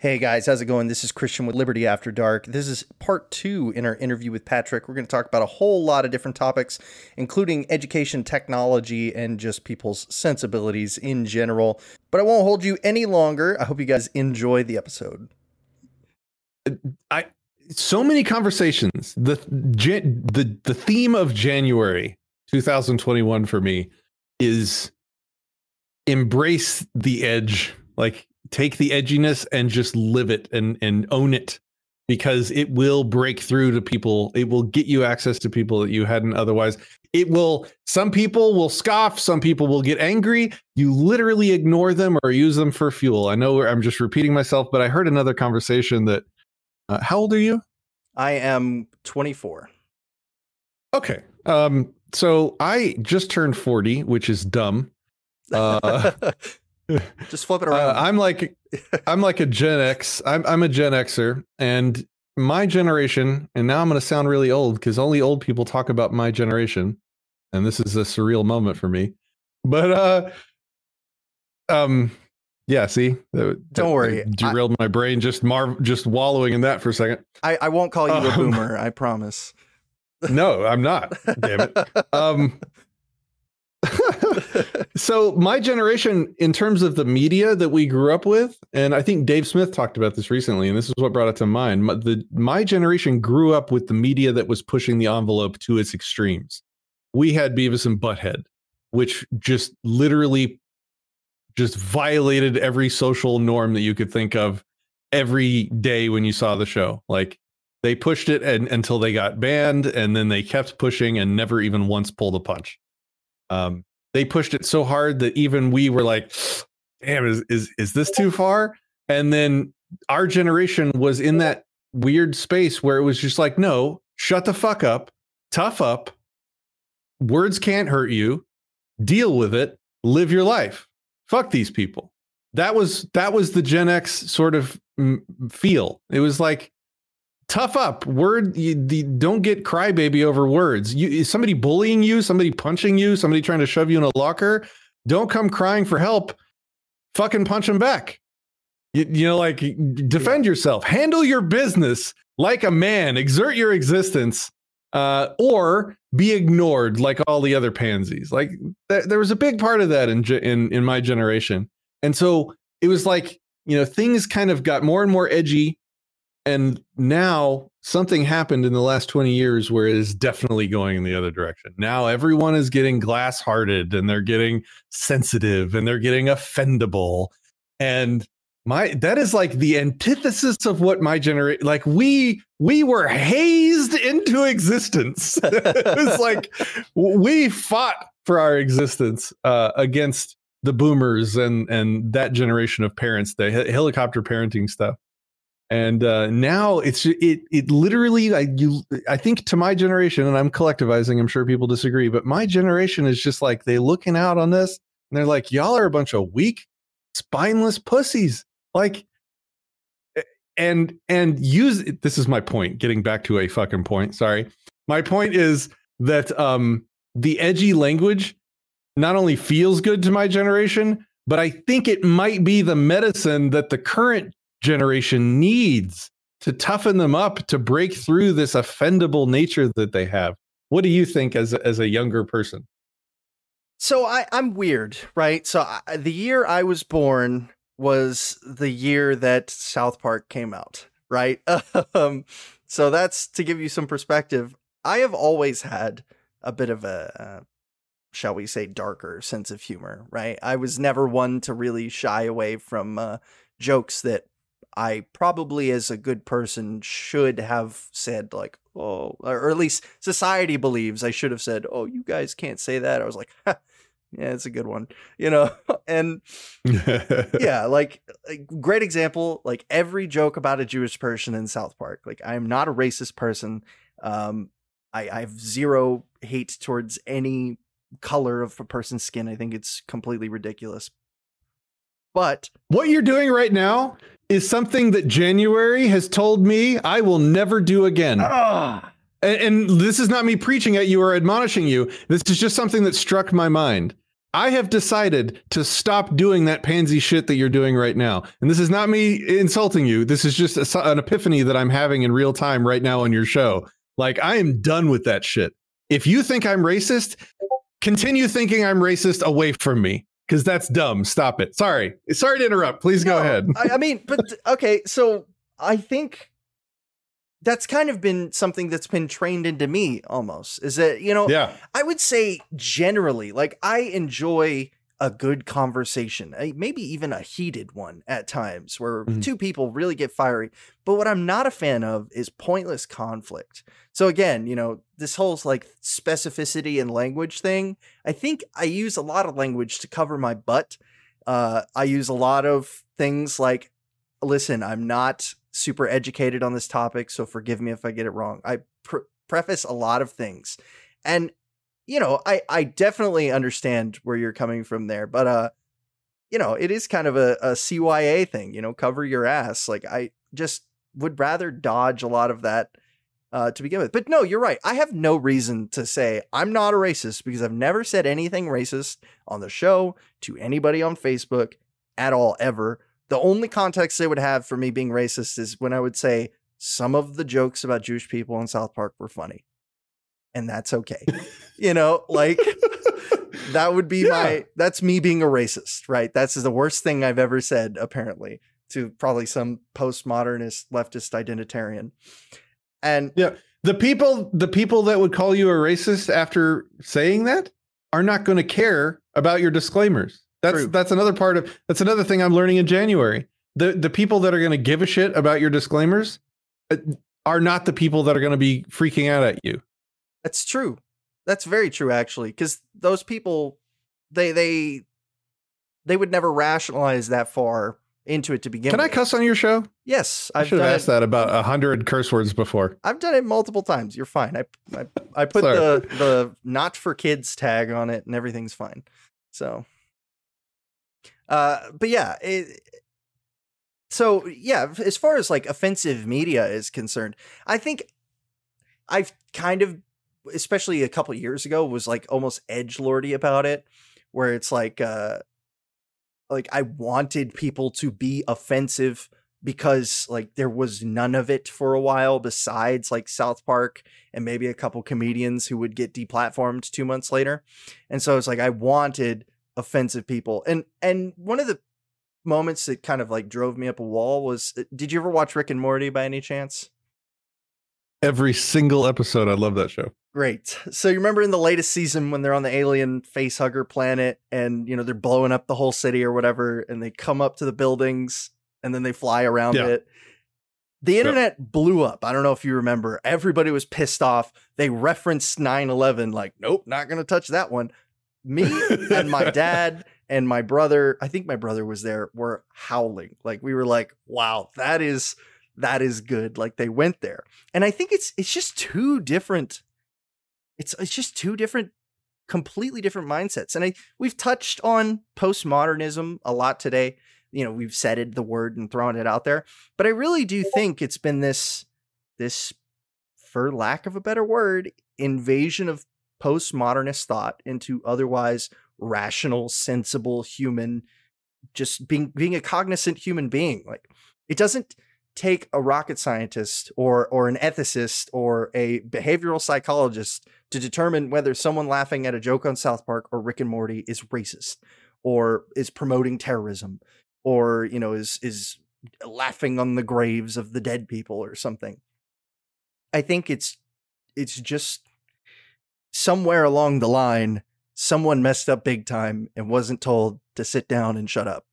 Hey guys, how's it going? This is Christian with Liberty After Dark. This is part two in our interview with Patrick. We're going to talk about a whole lot of different topics, including education, technology, and just people's sensibilities in general. But I won't hold you any longer. I hope you guys enjoy the episode. I so many conversations. The the the theme of January 2021 for me is embrace the edge. Like take the edginess and just live it and and own it because it will break through to people. It will get you access to people that you hadn't otherwise. It will some people will scoff some people will get angry. You literally ignore them or use them for fuel. I know i'm just repeating myself but i heard another conversation that uh, how old are you? I am 24 okay um so i just turned 40 which is dumb. Uh Just flip it around. Uh, I'm like, I'm like a Gen X. I'm I'm a Gen Xer, and my generation. And now I'm going to sound really old because only old people talk about my generation, and this is a surreal moment for me. But uh, um, yeah. See, that, don't worry. derailed I, my brain just marv just wallowing in that for a second. I I won't call you um, a boomer. I promise. No, I'm not. Damn it. Um, so my generation in terms of the media that we grew up with and i think dave smith talked about this recently and this is what brought it to mind. My, the, my generation grew up with the media that was pushing the envelope to its extremes. We had beavis and butthead which just literally just violated every social norm that you could think of every day when you saw the show. Like they pushed it and, until they got banned and then they kept pushing and never even once pulled a punch um, they pushed it so hard that even we were like, damn, is, is, is this too far? And then our generation was in that weird space where it was just like, no, shut the fuck up, tough up. Words can't hurt you. Deal with it. Live your life. Fuck these people. That was that was the Gen X sort of feel. It was like tough up. Word, you, the, don't get crybaby over words. You, is somebody bullying you, somebody punching you, somebody trying to shove you in a locker. Don't come crying for help. Fucking punch them back. You, you know, like defend yourself. Handle your business like a man. Exert your existence, uh, or be ignored like all the other pansies. Like th- there was a big part of that in in in my generation, and so it was like you know things kind of got more and more edgy and now something happened in the last 20 years where it is definitely going in the other direction. Now everyone is getting glass hearted and they're getting sensitive and they're getting offendable. And my that is like the antithesis of what my generation like we we were hazed into existence. it was like we fought for our existence uh, against the boomers and and that generation of parents, the helicopter parenting stuff and uh, now it's it it literally I you I think to my generation and I'm collectivizing I'm sure people disagree but my generation is just like they looking out on this and they're like y'all are a bunch of weak spineless pussies. Like and and use this is my point getting back to a fucking point sorry. My point is that um the edgy language not only feels good to my generation but I think it might be the medicine that the current generation needs to toughen them up to break through this offendable nature that they have. What do you think as as a younger person? So I, I'm weird, right? So I, the year I was born was the year that South Park came out, right? um, so that's to give you some perspective. I have always had a bit of a, uh, shall we say, darker sense of humor, right? I was never one to really shy away from uh, jokes that I probably, as a good person, should have said, like, oh, or at least society believes I should have said, oh, you guys can't say that. I was like, yeah, it's a good one, you know? and yeah, like, great example, like every joke about a Jewish person in South Park. Like, I'm not a racist person. Um, I, I have zero hate towards any color of a person's skin. I think it's completely ridiculous. But what you're doing right now is something that January has told me I will never do again. Ah. And, and, this is not me preaching at you or admonishing you. This is just something that struck my mind. I have decided to stop doing that pansy shit that you're doing right now. And this is not me insulting you. This is just a, an epiphany that I'm having in real time right now on your show. Like, I am done with that shit. If you think I'm racist, continue thinking I'm racist away from me because that's dumb. Stop it. Sorry. Sorry to interrupt. Please no, go ahead. I, I mean, but okay. So I think that's kind of been something that's been trained into me almost is that you know yeah i would say generally like i enjoy a good conversation maybe even a heated one at times where mm-hmm. two people really get fiery but what i'm not a fan of is pointless conflict so again you know this whole like specificity and language thing i think i use a lot of language to cover my butt uh, i use a lot of things like listen i'm not super educated on this topic, so forgive me if I get it wrong. I pre- preface a lot of things. And you know, I I definitely understand where you're coming from there, but uh you know, it is kind of a, a CYA thing, you know, cover your ass. Like I just would rather dodge a lot of that uh, to begin with. But no, you're right. I have no reason to say I'm not a racist because I've never said anything racist on the show to anybody on Facebook at all ever. The only context they would have for me being racist is when I would say some of the jokes about Jewish people in South Park were funny. And that's okay. you know, like that would be yeah. my that's me being a racist, right? That's the worst thing I've ever said, apparently, to probably some postmodernist leftist identitarian. And yeah, the people the people that would call you a racist after saying that are not going to care about your disclaimers. That's True. that's another part of that's another thing I'm learning in January. The the people that are going to give a shit about your disclaimers uh, are not the people that are going to be freaking out at you. That's true. That's very true actually cuz those people they they they would never rationalize that far into it to begin Can with. I cuss on your show? Yes, I've I should have asked it. that about a hundred curse words before. I've done it multiple times. You're fine. I I, I put the the not for kids tag on it, and everything's fine. So uh, but yeah, it, so yeah, as far as like offensive media is concerned, I think I've kind of, especially a couple years ago, was like almost edge lordy about it, where it's like, uh, like I wanted people to be offensive because like there was none of it for a while besides like South Park and maybe a couple comedians who would get deplatformed 2 months later. And so it's like I wanted offensive people. And and one of the moments that kind of like drove me up a wall was uh, did you ever watch Rick and Morty by any chance? Every single episode. I love that show. Great. So you remember in the latest season when they're on the alien facehugger planet and you know they're blowing up the whole city or whatever and they come up to the buildings and then they fly around yeah. it. The internet yep. blew up. I don't know if you remember. Everybody was pissed off. They referenced 9/11 like, "Nope, not going to touch that one." me and my dad and my brother, I think my brother was there, were howling. Like we were like, wow, that is that is good. Like they went there. And I think it's it's just two different it's it's just two different completely different mindsets. And I we've touched on postmodernism a lot today. You know, we've said it the word and thrown it out there. But I really do think it's been this this for lack of a better word, invasion of postmodernist thought into otherwise rational, sensible human, just being being a cognizant human being. Like it doesn't take a rocket scientist or or an ethicist or a behavioral psychologist to determine whether someone laughing at a joke on South Park or Rick and Morty is racist or is promoting terrorism or you know is is laughing on the graves of the dead people or something. I think it's it's just somewhere along the line, someone messed up big time and wasn't told to sit down and shut up.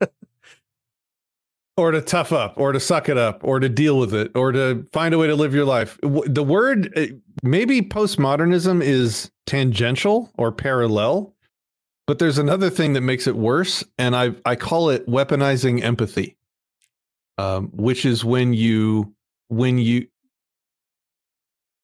or to tough up, or to suck it up, or to deal with it, or to find a way to live your life. The word, eh, maybe postmodernism is tangential or parallel, but there's another thing that makes it worse, and I I call it weaponizing empathy, um, which is when you when you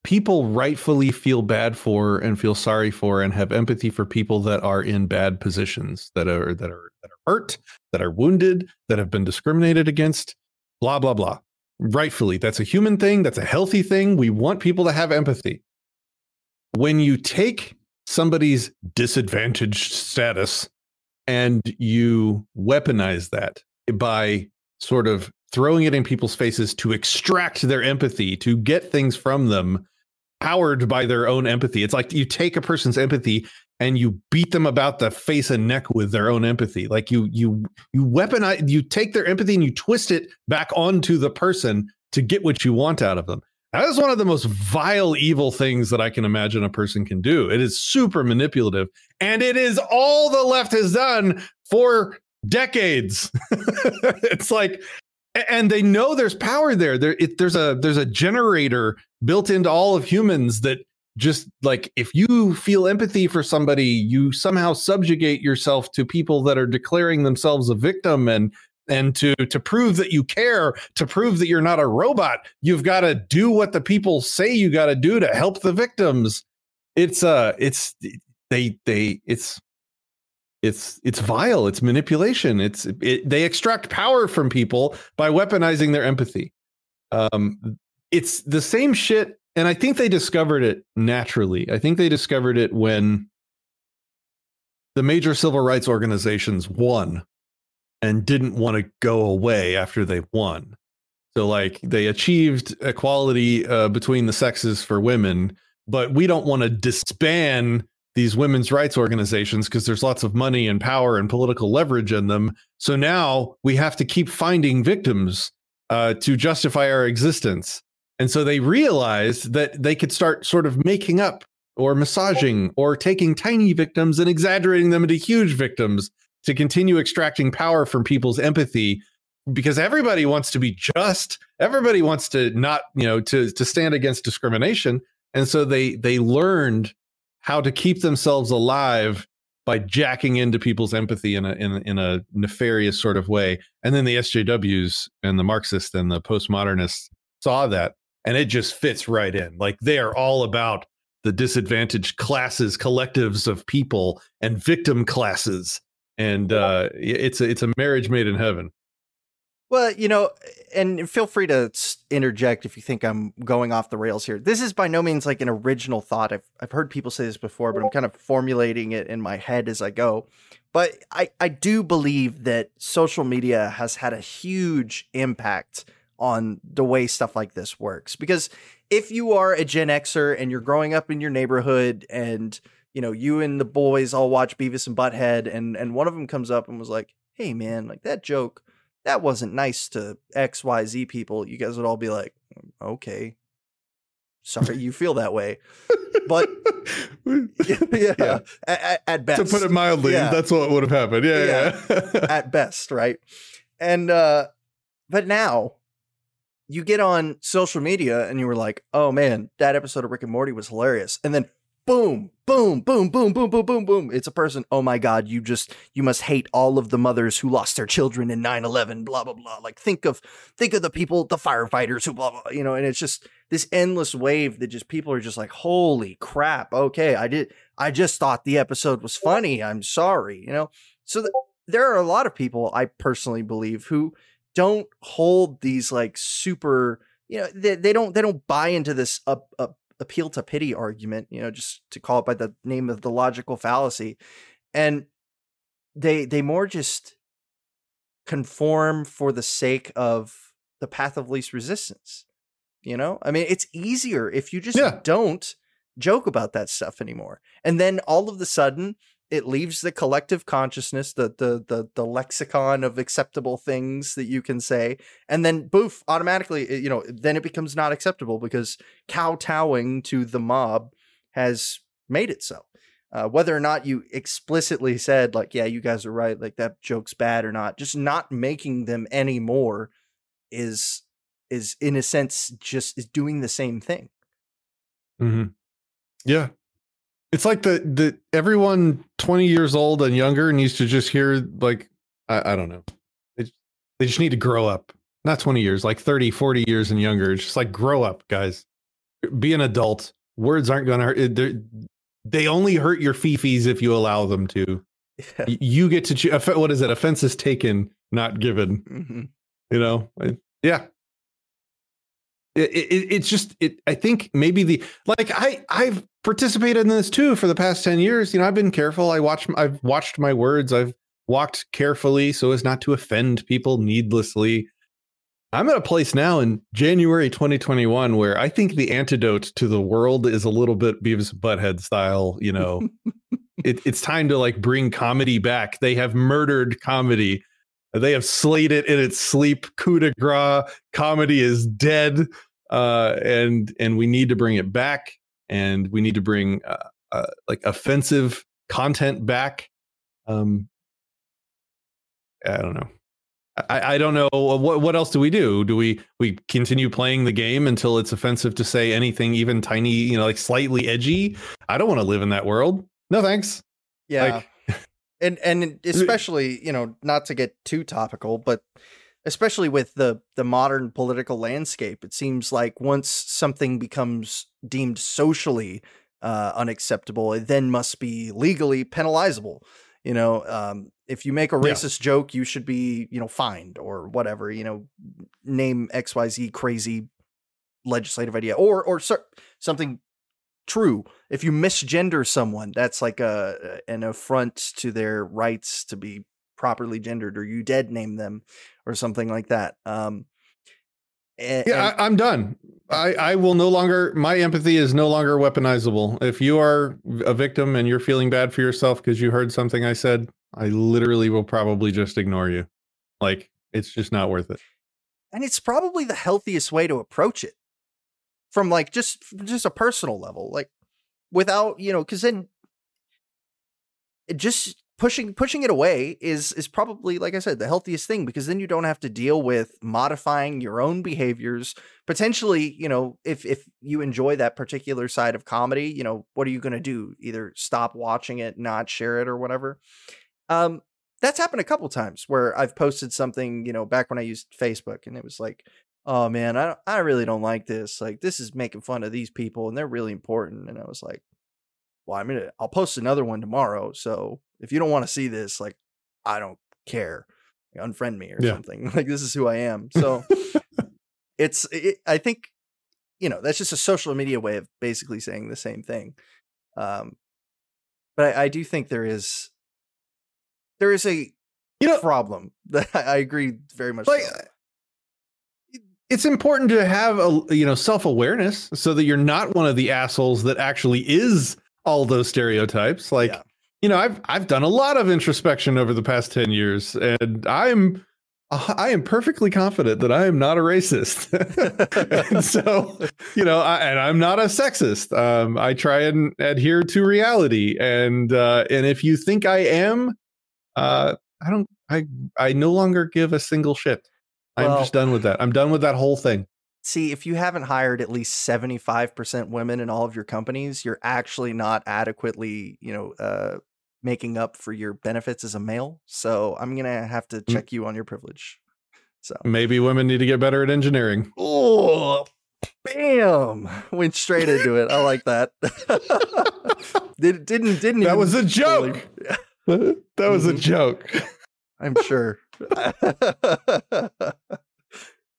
people rightfully feel bad for and feel sorry for and have empathy for people that are in bad positions that are that are hurt that are wounded that have been discriminated against blah blah blah rightfully that's a human thing that's a healthy thing we want people to have empathy when you take somebody's disadvantaged status and you weaponize that by sort of throwing it in people's faces to extract their empathy, to get things from them powered by their own empathy. It's like you take a person's empathy and you beat them about the face and neck with their own empathy. Like you you you weaponize you take their empathy and you twist it back onto the person to get what you want out of them. That is one of the most vile, evil things that I can imagine a person can do. It is super manipulative, and it is all the left has done for decades. it's like, and they know there's power there. There, it, there's a there's a generator built into all of humans that just like if you feel empathy for somebody, you somehow subjugate yourself to people that are declaring themselves a victim and and to to prove that you care to prove that you're not a robot you've got to do what the people say you got to do to help the victims. It's uh it's they they it's it's it's vile it's manipulation it's it, they extract power from people by weaponizing their empathy. Um it's the same shit and i think they discovered it naturally i think they discovered it when the major civil rights organizations won and didn't want to go away after they won. So like they achieved equality uh, between the sexes for women, but we don't want to disband these women's rights organizations because there's lots of money and power and political leverage in them. So now we have to keep finding victims uh, to justify our existence. And so they realized that they could start sort of making up or massaging or taking tiny victims and exaggerating them into huge victims to continue extracting power from people's empathy because everybody wants to be just. Everybody wants to not you know to to stand against discrimination. And so they they learned how to keep themselves alive by jacking into people's empathy in a in, in a nefarious sort of way. And then the SJWs and the marxists and the postmodernists saw that and it just fits right in like they are all about the disadvantaged classes collectives of people and victim classes and uh, it's a, it's a marriage made in heaven. Well, you know, and feel free to interject if you think I'm going off the rails here. This is by no means like an original thought. I've I've heard people say this before, but I'm kind of formulating it in my head as I go. But I I do believe that social media has had a huge impact on the way stuff like this works because if you are a Gen Xer and you're growing up in your neighborhood and you know, you and the boys all watch Beavis and Butthead, and and one of them comes up and was like, "Hey, man, like that joke, that wasn't nice to X, Y, Z people." You guys would all be like, "Okay, sorry you feel that way," but yeah, yeah. At, at, best, to put it mildly, yeah. that's what would have happened. Yeah, yeah, yeah. at best, right? And uh, but now you get on social media and you were like, "Oh man, that episode of Rick and Morty was hilarious," and then boom, boom, boom, boom, boom, boom, boom, boom. It's a person. Oh my God, you just, you must hate all of the mothers who lost their children in 9 11, blah, blah, blah. Like, think of, think of the people, the firefighters who blah, blah, you know, and it's just this endless wave that just people are just like, holy crap. Okay. I did, I just thought the episode was funny. I'm sorry, you know? So th- there are a lot of people, I personally believe, who don't hold these like super, you know, they, they don't, they don't buy into this up, up appeal to pity argument, you know, just to call it by the name of the logical fallacy. And they they more just conform for the sake of the path of least resistance. You know? I mean, it's easier if you just yeah. don't joke about that stuff anymore. And then all of the sudden, it leaves the collective consciousness, the the the the lexicon of acceptable things that you can say, and then boof, automatically, you know, then it becomes not acceptable because kowtowing to the mob has made it so. Uh, whether or not you explicitly said like, yeah, you guys are right, like that joke's bad or not, just not making them anymore is is in a sense just is doing the same thing. Mm-hmm. Yeah, it's like the the everyone 20 years old and younger needs to just hear like I, I don't know. It, they just need to grow up. Not 20 years, like 30, 40 years and younger. It's just like grow up, guys. Be an adult. Words aren't going to hurt. They're, only hurt your fifis if you allow them to. Yeah. You get to choose. What is it? Offense is taken, not given. Mm-hmm. You know? Yeah. It, it, it's just it i think maybe the like i i've participated in this too for the past 10 years. You know i've been careful. I watch i've watched my words. I've walked carefully so as not to offend people needlessly. I'm at a place now in january 2021 where i think the antidote to the world is a little bit beavis butthead style you know. It, it's time to like bring comedy back. They have murdered comedy they have slayed it in its sleep. Coup de grace. Comedy is dead, uh, and and we need to bring it back. And we need to bring uh, uh, like offensive content back. Um, I don't know. I, I don't know what what else do we do? Do we we continue playing the game until it's offensive to say anything even tiny, you know, like slightly edgy? I don't want to live in that world. No thanks. Yeah. Like, and and especially you know not to get too topical but especially with the the modern political landscape it seems like once something becomes deemed socially uh, unacceptable it then must be legally penalizable you know um, if you make a racist yeah. joke you should be you know fined or whatever you know name xyz crazy legislative idea or or something true. If you misgender someone, that's like a an affront to their rights to be properly gendered, or you dead name them, or something like that. Um, and, yeah, I, am done. I, I will no longer. My empathy is no longer weaponizable. If you are a victim and you're feeling bad for yourself because you heard something I said, I literally will probably just ignore you. Like it's just not worth it. And it's probably the healthiest way to approach it from like just just a personal level like without you know because then just pushing pushing it away is is probably like i said the healthiest thing because then you don't have to deal with modifying your own behaviors. Potentially you know if if you enjoy that particular side of comedy you know what are you going to do? Either stop watching it not share it or whatever. Um that's happened a couple times where i've posted something you know back when i used facebook and it was like oh man, I I really don't like this. Like this is making fun of these people, and they're really important. And I was like, well, I mean, I'll post another one tomorrow. So if you don't want to see this, like, I don't care. Like, unfriend me or yeah. something. Like this is who I am. So it's it, I think you know that's just a social media way of basically saying the same thing. Um, but I, I do think there is there is a you know problem that I agree very much. Like, it's important to have a you know self-awareness so that you're not one of the assholes that actually is all those stereotypes like yeah. you know i've i've done a lot of introspection over the past 10 years and i'm I am perfectly confident that I am not a racist, and so you know, I, and I'm not a sexist. Um, I try and adhere to reality, and uh, and if you think I am, uh, I don't. I I no longer give a single shit. I'm just done with that. I'm done with that whole thing. See, if you haven't hired at least 75% women in all of your companies, you're actually not adequately, you know, uh, making up for your benefits as a male. So I'm going to have to check you on your privilege. So maybe women need to get better at engineering. Oh, bam. Went straight into it. I like that. Did, didn't, didn't, that was a joke. that was mm-hmm. a joke. I'm sure.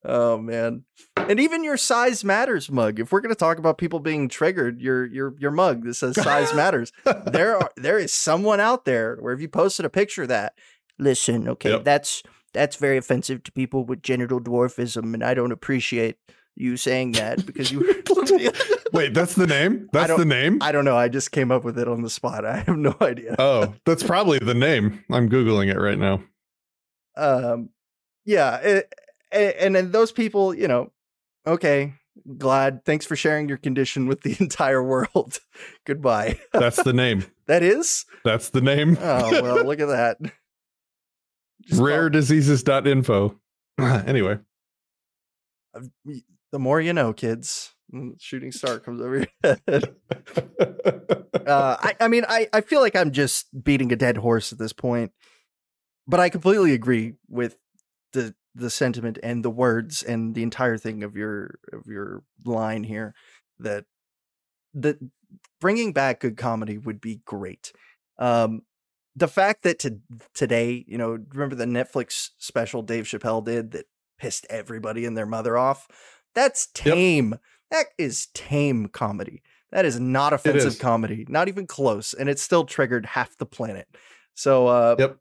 oh man. And even your size matters mug. If we're going to talk about people being triggered, your your your mug that says size matters. there are there is someone out there where if you posted a picture of that, listen, okay, yep. that's that's very offensive to people with genital dwarfism and I don't appreciate you saying that because you Wait, that's the name? That's the name? I don't know. I just came up with it on the spot. I have no idea. oh, that's probably the name. I'm googling it right now um yeah it, and then those people you know okay glad thanks for sharing your condition with the entire world. Goodbye. That's the name. That is? That's the name. Oh well look at that. Rare diseases.info anyway. The more you know kids. Mm, shooting star comes over your head. Uh, I, I mean I, I feel like i'm just beating a dead horse at this point but I completely agree with the the sentiment and the words and the entire thing of your of your line here that that bringing back good comedy would be great. Um, the fact that to, today, you know, remember the Netflix special Dave Chappelle did that pissed everybody and their mother off. That's tame. Yep. That is tame comedy. That is not offensive comedy, not even close, and it still triggered half the planet. So, uh, yep.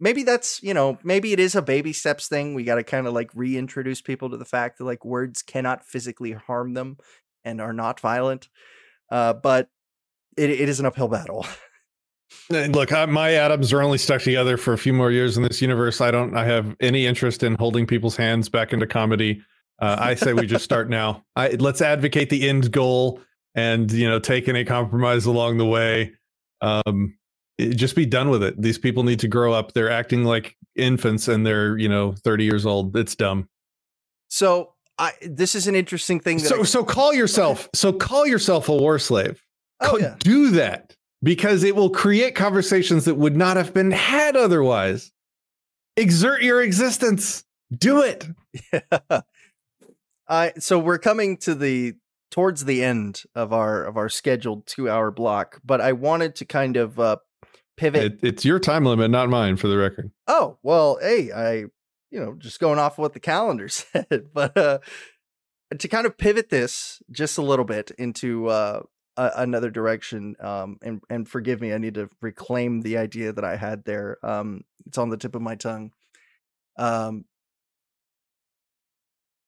Maybe that's you know maybe it is a baby steps thing. We got to kind of like reintroduce people to the fact that like words cannot physically harm them and are not violent. Uh, but it, it is an uphill battle. Look, I, my atoms are only stuck together for a few more years in this universe. I don't. I have any interest in holding people's hands back into comedy. Uh, I say we just start now. I, let's advocate the end goal, and you know, take any compromise along the way. Um, just be done with it. These people need to grow up. They're acting like infants, and they're you know thirty years old. It's dumb. So, I this is an interesting thing. so, I, so call yourself. So call yourself a war slave. Oh, yeah. Do that because it will create conversations that would not have been had otherwise. Exert your existence. Do it. Yeah. I so we're coming to the towards the end of our of our scheduled 2-hour block, but I wanted to kind of uh pivot. It, it's your time limit, not mine for the record. Oh, well, hey, I you know, just going off of what the calendar said, but uh to kind of pivot this just a little bit into uh a, another direction. Um, and and forgive me, I need to reclaim the idea that I had there. Um, it's on the tip of my tongue. Um,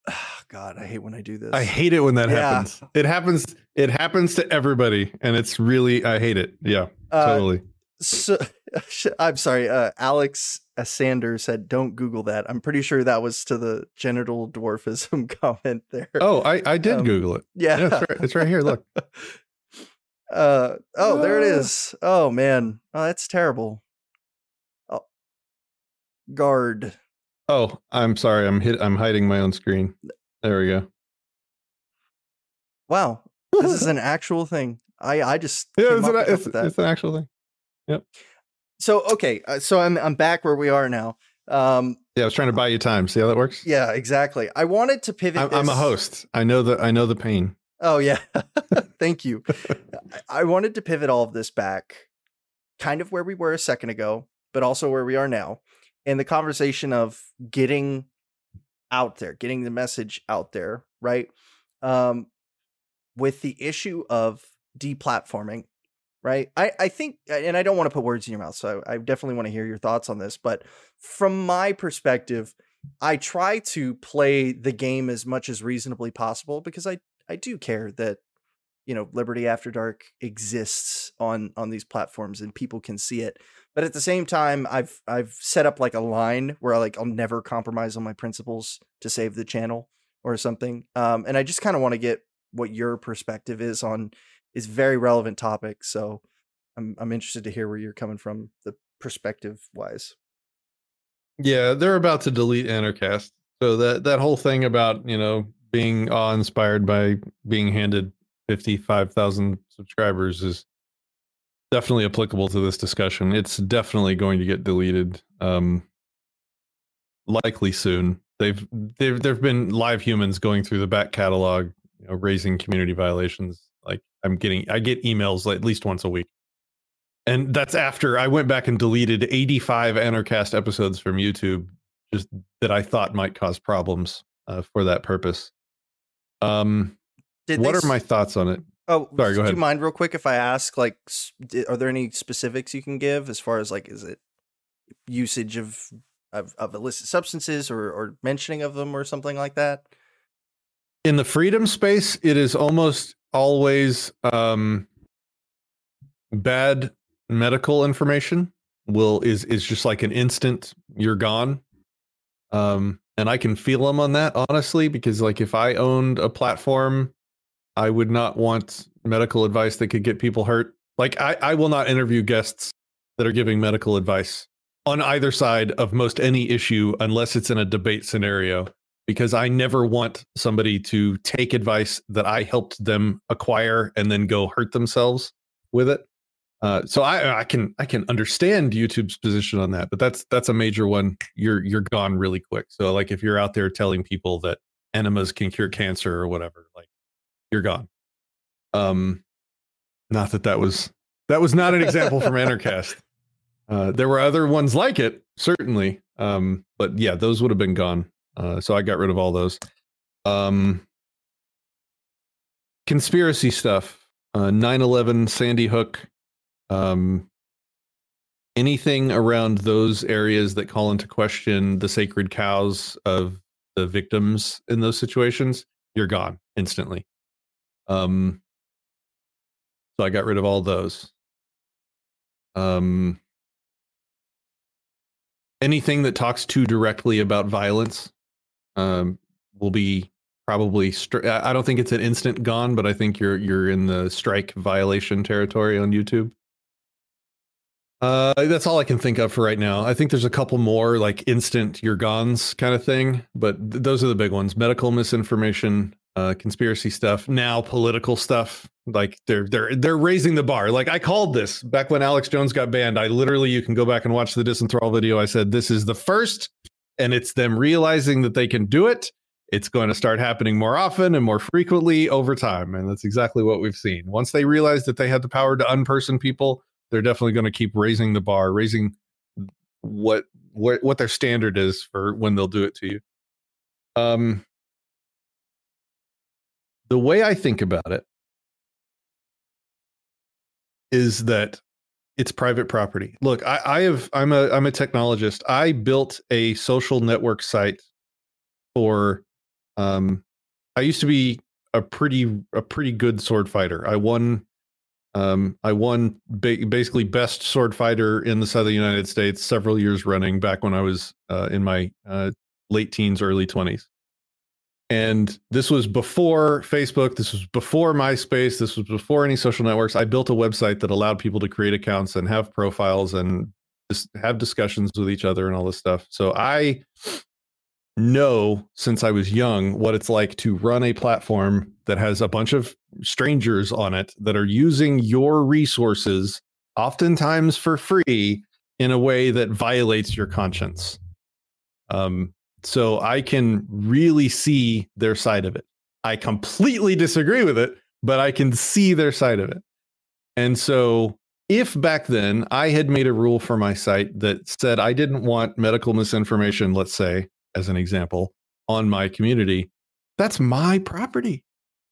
God, I hate when I do this. I hate it when that yeah. happens. It happens. It happens to everybody, and it's really I hate it. Yeah, uh, totally. So I'm sorry. Uh, Alex Sanders said, "Don't Google that." I'm pretty sure that was to the genital dwarfism comment there. Oh, I I did um, Google it. Yeah, yeah it's, right, it's right here. Look. Uh oh, there it is. Oh man. Oh, that's terrible. Oh. Guard. Oh, I'm sorry. I'm hit I'm hiding my own screen. There we go. Wow. This is an actual thing. I I just Yeah, it's an, it's, it's an actual thing. Yep. So okay, uh, so I'm I'm back where we are now. Um Yeah, I was trying to buy you time. See how that works? Yeah, exactly. I wanted to pivot I'm, I'm a host. I know the I know the pain. Oh yeah. Thank you. I wanted to pivot all of this back kind of where we were a second ago, but also where we are now. In the conversation of getting out there, getting the message out there, right? Um with the issue of deplatforming, right? I, I think, and I don't want to put words in your mouth, so I definitely want to hear your thoughts on this. But from my perspective, I try to play the game as much as reasonably possible because I I do care that you know Liberty After Dark exists on on these platforms and people can see it. But at the same time, I've I've set up like a line where I like I'll never compromise on my principles to save the channel or something. Um, and I just kind of want to get what your perspective is on is very relevant topic. So I'm I'm interested to hear where you're coming from, the perspective wise. Yeah, they're about to delete Anarchast. So that that whole thing about you know being awe inspired by being handed 55,000 subscribers is definitely applicable to this discussion. It's definitely going to get deleted um likely soon. They've they've there've been live humans going through the back catalog, you know, raising community violations. Like I'm getting I get emails like at least once a week. And that's after I went back and deleted 85 Anarchast episodes from YouTube just that I thought might cause problems uh, for that purpose. Um, Did what are my thoughts on it? Oh, sorry. Go ahead. Do you mind real quick if I ask? Like, are there any specifics you can give as far as like, is it usage of of, of illicit substances or or mentioning of them or something like that? In the freedom space, it is almost always um, bad medical information. Will is is just like an instant you're gone. Um, and I can feel them on that honestly because like if I owned a platform, I would not want medical advice that could get people hurt. Like I, I will not interview guests that are giving medical advice on either side of most any issue unless it's in a debate scenario because I never want somebody to take advice that I helped them acquire and then go hurt themselves with it. Uh, so I, I can I can understand YouTube's position on that, but that's that's a major one. You're you're gone really quick. So like if you're out there telling people that enemas can cure cancer or whatever, like you're gone. Um, not that that was that was not an example from Anarchast. Uh, there were other ones like it, certainly. Um, but yeah, those would have been gone. Uh, so I got rid of all those. Um, conspiracy stuff, uh, 9/11, Sandy Hook, um, anything around those areas that call into question the sacred cows of the victims in those situations, you're gone instantly. Um, so I got rid of all those. Um, anything that talks too directly about violence um, will be probably. Stri- I don't think it's an instant gone, but I think you're you're in the strike violation territory on YouTube. Uh, that's all I can think of for right now. I think there's a couple more like instant you're gones kind of thing, but th- those are the big ones: medical misinformation, uh, conspiracy stuff, now political stuff. Like they're they're they're raising the bar. Like I called this back when Alex Jones got banned. I literally you can go back and watch the disenthrall video. I said this is the first, and it's them realizing that they can do it. It's going to start happening more often and more frequently over time, and that's exactly what we've seen. Once they realize that they had the power to unperson people, they're definitely going to keep raising the bar, raising what what what their standard is for when they'll do it to you. Um, the way I think about it is that it's private property. Look, I, I have I'm a I'm a technologist. I built a social network site for um I used to be a pretty a pretty good sword fighter. I won um I won ba- basically best sword fighter in the southern United States several years running back when I was uh, in my uh, late teens early 20s. And this was before Facebook. This was before MySpace. This was before any social networks. I built a website that allowed people to create accounts and have profiles and just have discussions with each other and all this stuff. So I know since I was young what it's like to run a platform that has a bunch of strangers on it that are using your resources, oftentimes for free, in a way that violates your conscience. Um, so I can really see their side of it. I completely disagree with it, but I can see their side of it. And so if back then I had made a rule for my site that said I didn't want medical misinformation, let's say, as an example, on my community, that's my property.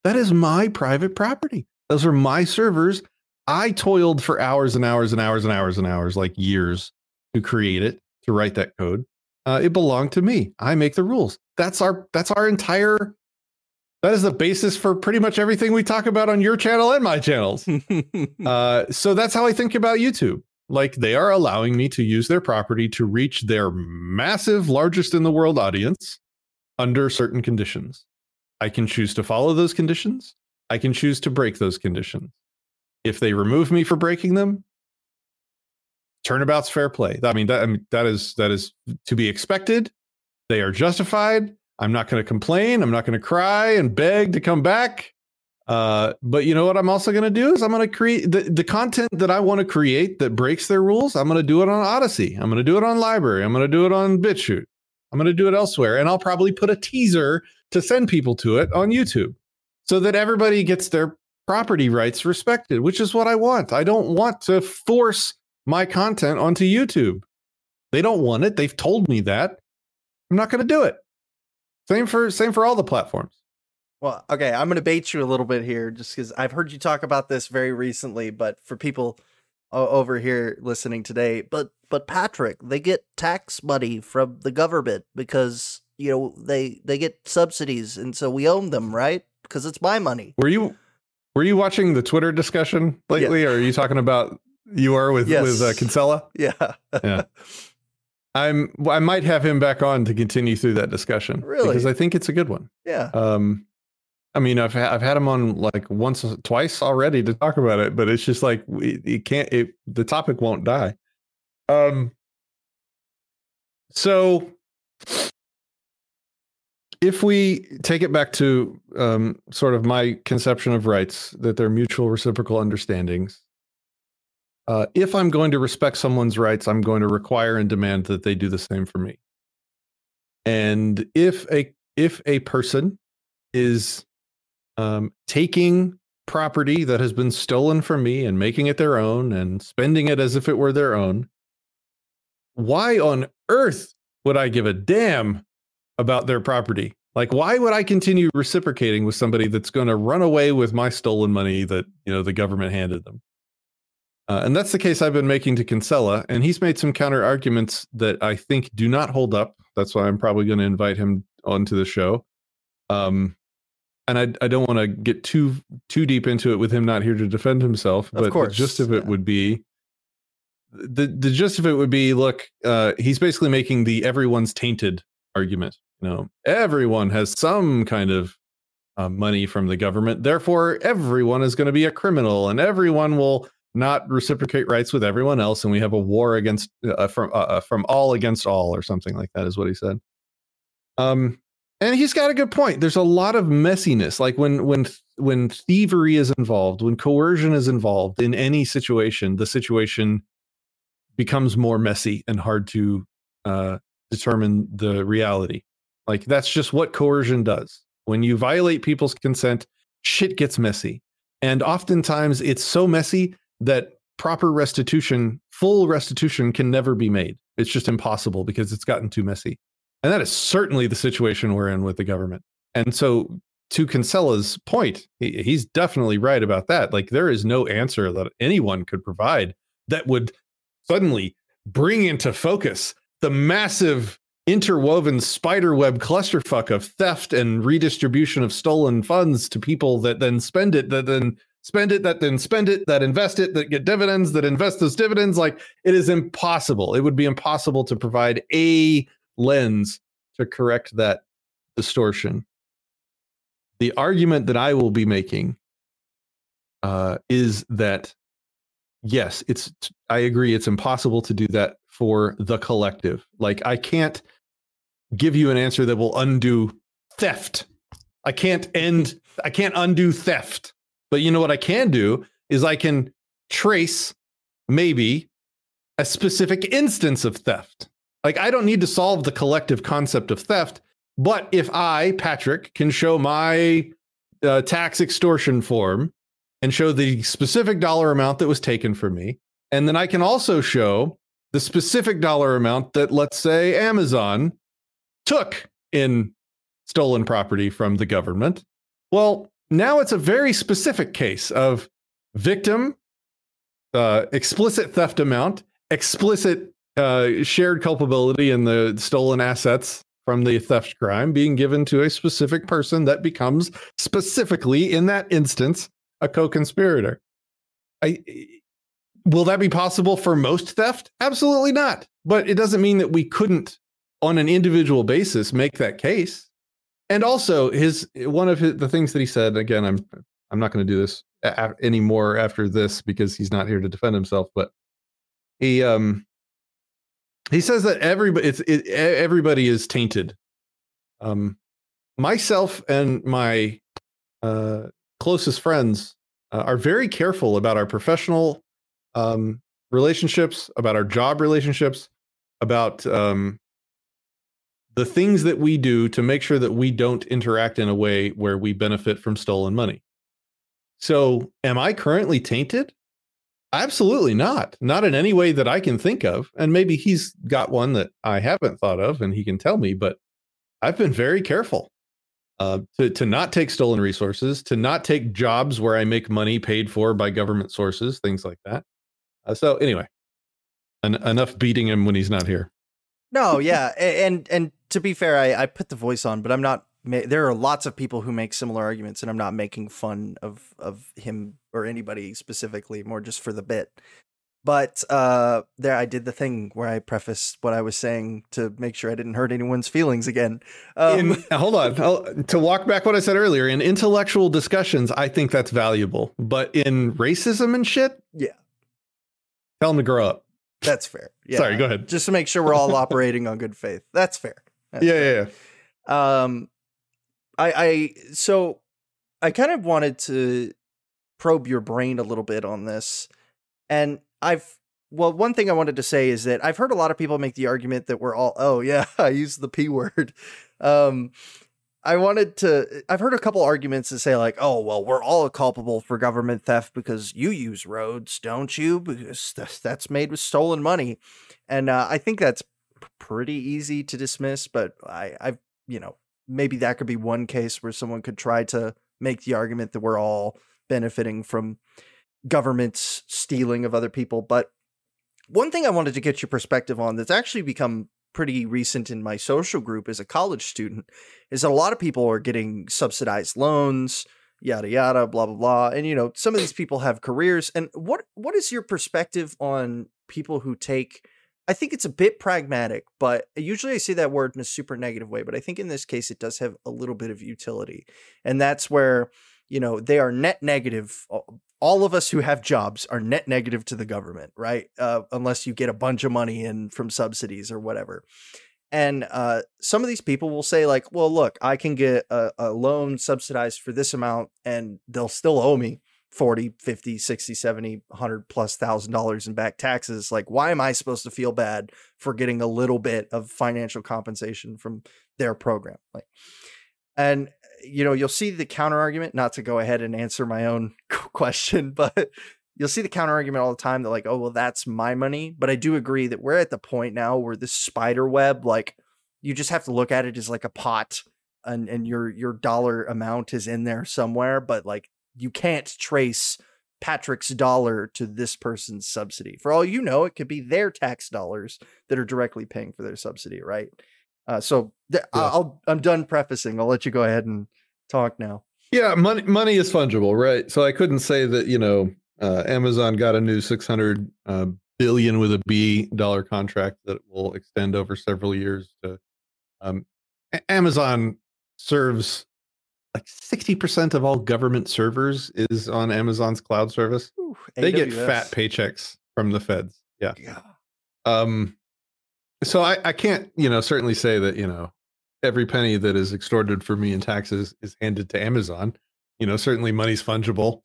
That is my private property. Those are my servers. I toiled for hours and hours and hours and hours and hours, like years, to create it, to write that code. Uh, it belonged to me. I make the rules. That's our that's our entire that is the basis for pretty much everything we talk about on your channel and my channels. uh, so that's how I think about YouTube. Like they are allowing me to use their property to reach their massive, largest in the world audience under certain conditions. I can choose to follow those conditions. I can choose to break those conditions. If they remove me for breaking them, turnabout's fair play. I mean, that, I mean, that is that is to be expected. They are justified. I'm not going to complain. I'm not going to cry and beg to come back. Uh, but you know what I'm also going to do is I'm going to create the, the content that I want to create that breaks their rules. I'm going to do it on Odysee. I'm going to do it on LBRY. I'm going to do it on BitChute. I'm going to do it elsewhere. And I'll probably put a teaser to send people to it on YouTube so that everybody gets their property rights respected, which is what I want. I don't want to force my content onto YouTube. They don't want it. They've told me that. I'm not going to do it. Same for same for all the platforms. Well, okay, I'm going to bait you a little bit here just cuz I've heard you talk about this very recently, but for people over here listening today, but but Patrick, they get tax money from the government because, you know, they they get subsidies and so we own them, right? Because it's my money. Were you were you watching the Twitter discussion lately yeah. or are you talking about you are with yes. with uh, Kinsella? Yeah. yeah. I'm I might have him back on to continue through that discussion. Really? Because I think it's a good one. Yeah. Um I mean, I've I've had him on like once, twice already to talk about it, but it's just like we, it can't. It the topic won't die. Um. So, if we take it back to um, sort of my conception of rights, that they're mutual reciprocal understandings, uh, if I'm going to respect someone's rights, I'm going to require and demand that they do the same for me. And if a if a person is um, taking property that has been stolen from me and making it their own and spending it as if it were their own, why on earth would I give a damn about their property? Like, why would I continue reciprocating with somebody that's going to run away with my stolen money that you know the government handed them? Uh, and that's the case I've been making to Kinsella, and he's made some counter arguments that I think do not hold up. That's why I'm probably going to invite him onto the show. Um, and I, I don't want to get too too deep into it with him not here to defend himself. But of course, the gist of it yeah. would be the the gist of it would be look, uh, he's basically making the everyone's tainted argument. You know, everyone has some kind of uh, money from the government, therefore everyone is going to be a criminal, and everyone will not reciprocate rights with everyone else, and we have a war against uh, from uh, uh, from all against all, or something like that, is what he said. Um, and he's got a good point. There's a lot of messiness, like when when when thievery is involved, when coercion is involved in any situation, the situation becomes more messy and hard to uh, determine the reality. Like that's just what coercion does. When you violate people's consent, shit gets messy, and oftentimes it's so messy that proper restitution, full restitution, can never be made. It's just impossible because it's gotten too messy. And that is certainly the situation we're in with the government. And so, to Kinsella's point, he, he's definitely right about that. Like, there is no answer that anyone could provide that would suddenly bring into focus the massive interwoven spiderweb clusterfuck of theft and redistribution of stolen funds to people that then spend it, that then spend it, that then spend it, that invest it, that get dividends, that invest those dividends. Like, it is impossible. It would be impossible to provide a lens to correct that distortion. The argument that I will be making uh, is that yes, it's I agree it's impossible to do that for the collective. Like I can't give you an answer that will undo theft. I can't end I can't undo theft. But you know what I can do is I can trace maybe a specific instance of theft. Like I don't need to solve the collective concept of theft, but if I, Patrick, can show my uh, tax extortion form and show the specific dollar amount that was taken from me, and then I can also show the specific dollar amount that, let's say, Amazon took in stolen property from the government. Well, now it's a very specific case of victim, uh, explicit theft amount, explicit uh, shared culpability in the stolen assets from the theft crime being given to a specific person that becomes specifically in that instance a co-conspirator. I will that be possible for most theft? Absolutely not. But it doesn't mean that we couldn't on an individual basis make that case. And also his one of his, the things that he said again I'm I'm not going to do this a- anymore after this because he's not here to defend himself but he um he says that everybody it's it, everybody is tainted. Um myself and my uh closest friends uh, are very careful about our professional um relationships about our job relationships about um the things that we do to make sure that we don't interact in a way where we benefit from stolen money so am i currently tainted Absolutely not. Not in any way that I can think of. And maybe he's got one that I haven't thought of and he can tell me, but I've been very careful uh, to, to not take stolen resources, to not take jobs where I make money paid for by government sources, things like that. Uh, so, anyway, en- enough beating him when he's not here. No, yeah, and and to be fair, I, I put the voice on, but I'm not. ma- There are lots of people who make similar arguments, and I'm not making fun of of him or anybody specifically, more just for the bit. But uh, there, I did the thing where I prefaced what I was saying to make sure I didn't hurt anyone's feelings again. Um, in, hold on. I'll- to walk back what I said earlier, in intellectual discussions, I think that's valuable. But in racism and shit, Yeah. tell them to grow up. that's fair. Yeah. Sorry, go ahead. Just to make sure we're all operating on good faith. That's fair. That's yeah, yeah, yeah. um i i so i kind of wanted to probe your brain a little bit on this and i've well one thing i wanted to say is that i've heard a lot of people make the argument that we're all oh yeah i use the p word. Um i wanted to i've heard a couple arguments that say like oh well we're all culpable for government theft because you use roads don't you? Because that's, that's made with stolen money. And uh, i think that's pretty easy to dismiss but i i've you know maybe that could be one case where someone could try to make the argument that we're all benefiting from governments stealing of other people. But one thing I wanted to get your perspective on that's actually become pretty recent in my social group as a college student is that a lot of people are getting subsidized loans, yada yada, blah blah blah. And you know, some of these people have careers. And what what is your perspective on people who take I think it's a bit pragmatic, but usually I say that word in a super negative way, but I think in this case it does have a little bit of utility. And that's where, you know, they are net negative. All of us who have jobs are net negative to the government, right? Uh, unless you get a bunch of money in from subsidies or whatever. And uh, some of these people will say, like, well, look, I can get a, a loan subsidized for this amount and they'll still owe me 40, 50, 60, 70, 100 plus thousand dollars in back taxes. Like, why am I supposed to feel bad for getting a little bit of financial compensation from their program? Like, and you know, you'll see the counter argument, not to go ahead and answer my own question, but you'll see the counter argument all the time that, like, oh, well, that's my money. But I do agree that we're at the point now where this spider web, like, you just have to look at it as like a pot and, and your your dollar amount is in there somewhere, but like you can't trace Patrick's dollar to this person's subsidy. For all you know, it could be their tax dollars that are directly paying for their subsidy, right? Uh, so th- yeah. I'll I'm done prefacing. I'll let you go ahead and talk now. Yeah, money money is fungible, right? So I couldn't say that you know uh, Amazon got a new 600 uh, billion with a B dollar contract that will extend over several years. To um, Amazon serves like 60% of all government servers is on Amazon's cloud service. Ooh, they get fat paychecks from the feds. Yeah. yeah. Um so I, I can't, you know, certainly say that, you know, every penny that is extorted for me in taxes is handed to Amazon. You know, certainly money's fungible.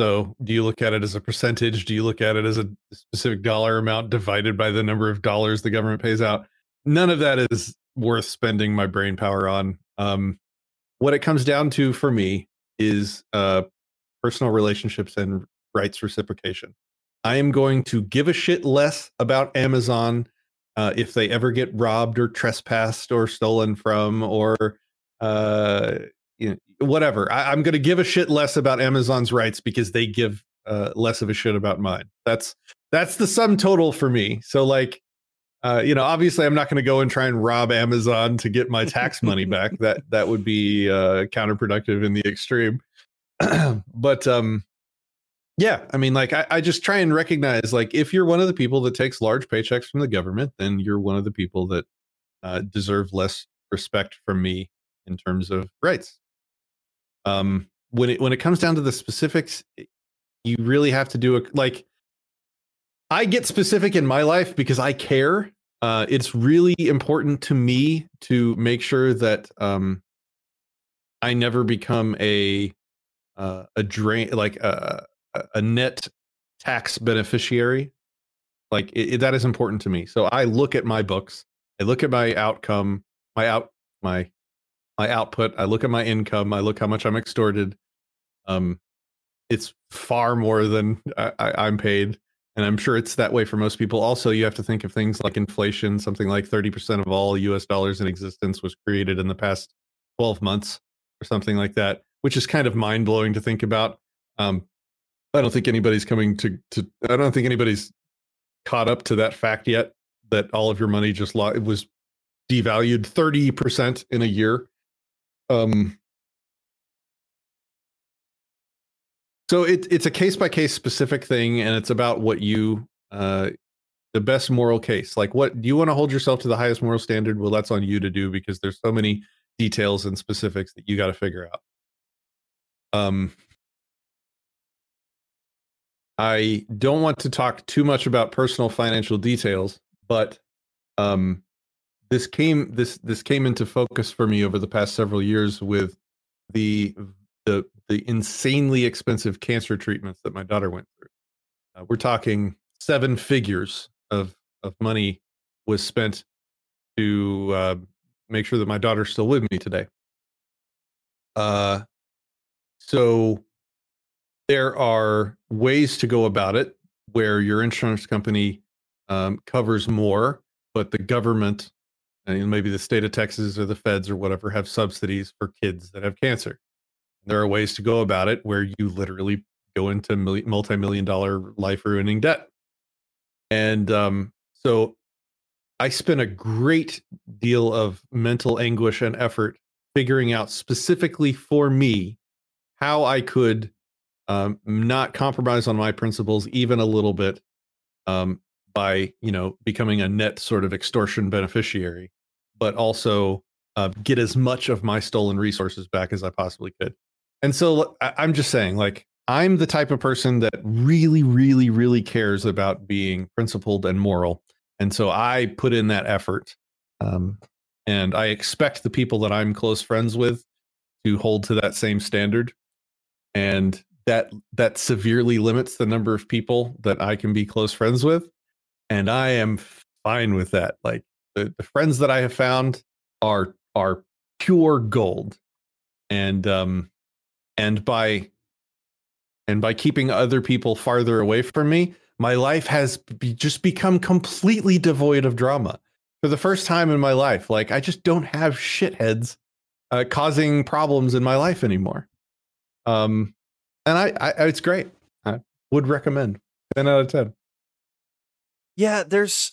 So do you look at it as a percentage? Do you look at it as a specific dollar amount divided by the number of dollars the government pays out? None of that is worth spending my brain power on. Um, what it comes down to for me is uh, personal relationships and rights reciprocation. I am going to give a shit less about Amazon uh, if they ever get robbed or trespassed or stolen from or uh, you know, whatever. I, am going to give a shit less about Amazon's rights because they give uh, less of a shit about mine. That's that's the sum total for me. So like uh, you know, obviously, I'm not going to go and try and rob Amazon to get my tax money back. That that would be uh, counterproductive in the extreme. but um, yeah, I mean, like I, I just try and recognize, like, if you're one of the people that takes large paychecks from the government, then you're one of the people that uh, deserve less respect from me in terms of rights. Um, when it when it comes down to the specifics, you really have to do a like. I get specific in my life because I care uh, it's really important to me to make sure that um, I never become a uh, a drain like a, a net tax beneficiary. Like it, it, that is important to me. So I look at my books. I look at my outcome, my out my my output. I look at my income. I look how much I'm extorted. Um, it's far more than I, I, I'm paid and I'm sure it's that way for most people. Also, you have to think of things like inflation. Something like 30% of all US dollars in existence was created in the past 12 months or something like that, which is kind of mind blowing to think about. Um, I don't think anybody's coming to, to, I don't think anybody's caught up to that fact yet that all of your money just lo- it was devalued 30% in a year. Um, So it, it's a case by case specific thing, and it's about what you, uh, the best moral case. Like, what do you want to hold yourself to the highest moral standard? Well, that's on you to do because there's so many details and specifics that you got to figure out. Um, I don't want to talk too much about personal financial details, but um, this came this this came into focus for me over the past several years with the the the insanely expensive cancer treatments that my daughter went through. Uh, we're talking seven figures of of money was spent to uh, make sure that my daughter's still with me today. Uh, so there are ways to go about it where your insurance company um, covers more, but the government and maybe the state of Texas or the feds or whatever have subsidies for kids that have cancer. There are ways to go about it where you literally go into multi-million dollar life-ruining debt. And um, so I spent a great deal of mental anguish and effort figuring out specifically for me how I could um, not compromise on my principles even a little bit um, by you know becoming a net sort of extortion beneficiary, but also uh, get as much of my stolen resources back as I possibly could. And so I'm just saying, like, I'm the type of person that really, really, really cares about being principled and moral. And so I put in that effort. Um, and I expect the people that I'm close friends with to hold to that same standard. And that that severely limits the number of people that I can be close friends with. And I am fine with that. Like the, the friends that I have found are are pure gold. And um and by and by keeping other people farther away from me, my life has be, just become completely devoid of drama for the first time in my life. Like I just don't have shitheads uh, causing problems in my life anymore. Um, and I, I, it's great. I would recommend ten out of ten. Yeah, there's.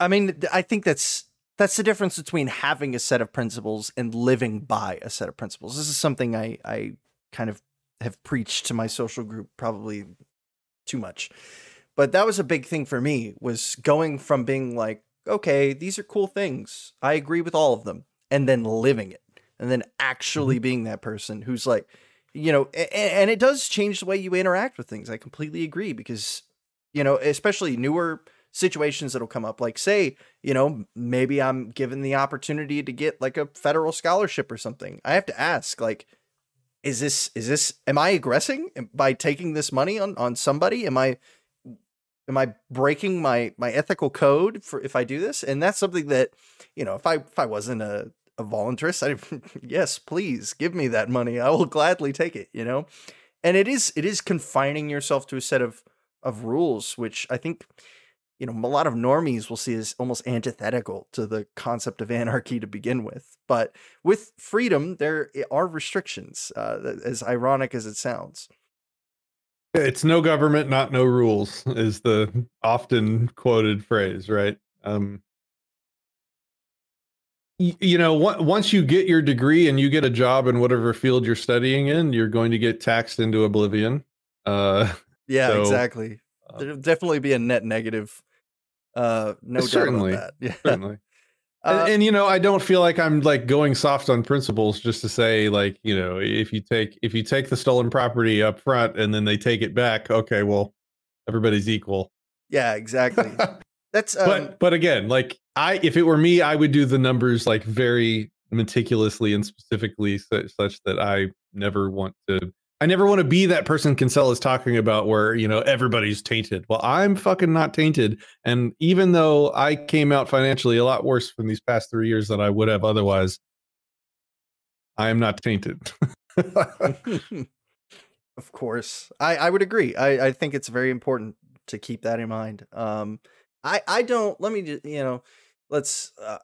I mean, I think that's that's the difference between having a set of principles and living by a set of principles. This is something I I kind of have preached to my social group probably too much. But that was a big thing for me was going from being like, okay, these are cool things. I agree with all of them and then living it and then actually mm-hmm. being that person who's like, you know, and, and it does change the way you interact with things. I completely agree because, you know, especially newer situations that'll come up. Like, say, you know, maybe I'm given the opportunity to get like a federal scholarship or something. I have to ask, like, is this is this am I aggressing by taking this money on on somebody? Am I am I breaking my my ethical code for if I do this? And that's something that you know if I if I wasn't a a voluntarist, I yes, please give me that money. I will gladly take it. You know, and it is it is confining yourself to a set of of rules, which I think you know, a lot of normies will see as almost antithetical to the concept of anarchy to begin with. But with freedom, there are restrictions, uh, as ironic as it sounds. It's no government, not no rules, is the often quoted phrase, right? Um, you know, once you get your degree and you get a job in whatever field you're studying in, you're going to get taxed into oblivion. Uh, yeah, so, exactly. Uh, There'll definitely be a net negative uh, no certainly, doubt about that. Yeah. Certainly. Uh, and, and, you know, I don't feel like I'm like going soft on principles just to say like, you know, if you take if you take the stolen property up front and then they take it back, okay, well, everybody's equal. Yeah, exactly. That's um, but but again, like I if it were me, I would do the numbers like very meticulously and specifically such, such that I never want to I never want to be that person Kinsella is talking about where, you know, everybody's tainted. Well, I'm fucking not tainted. And even though I came out financially a lot worse from these past three years than I would have otherwise, I am not tainted. of course. I, I would agree. I, I think it's very important to keep that in mind. Um, I, I don't, let me just, you know, let's, uh,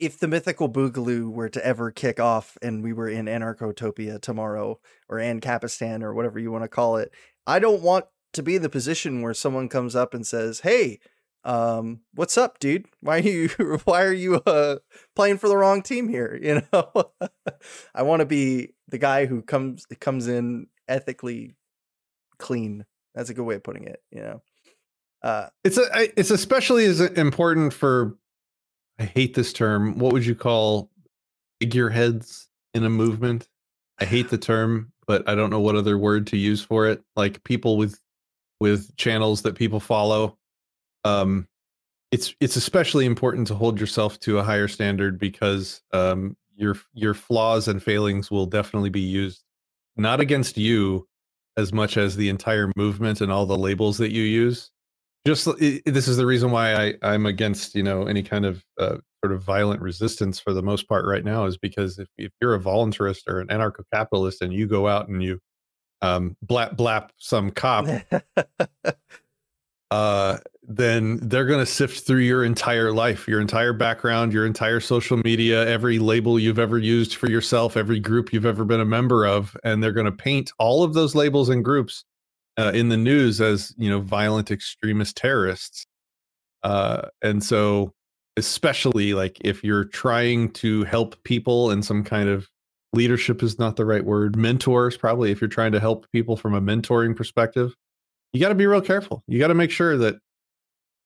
if the mythical boogaloo were to ever kick off and we were in anarchotopia tomorrow or ancapistan or whatever you want to call it i don't want to be in the position where someone comes up and says hey um what's up dude? Why are you why are you uh playing for the wrong team here? You know? I want to be the guy who comes comes in ethically clean. That's a good way of putting it you know? Uh it's a it's especially as important for I hate this term. What would you call figureheads in a movement? I hate the term, but I don't know what other word to use for it. Like people with with channels that people follow. Um it's it's especially important to hold yourself to a higher standard because um your your flaws and failings will definitely be used not against you as much as the entire movement and all the labels that you use just this is the reason why I, I'm against you know any kind of uh, sort of violent resistance for the most part right now is because if, if you're a voluntarist or an anarcho-capitalist and you go out and you um, blap blap some cop, uh, then they're going to sift through your entire life, your entire background, your entire social media, every label you've ever used for yourself, every group you've ever been a member of, and they're going to paint all of those labels and groups uh, in the news as you know violent extremist terrorists. Uh, and so, especially like if you're trying to help people in some kind of leadership is not the right word, mentors probably if you're trying to help people from a mentoring perspective you got to be real careful. You got to make sure that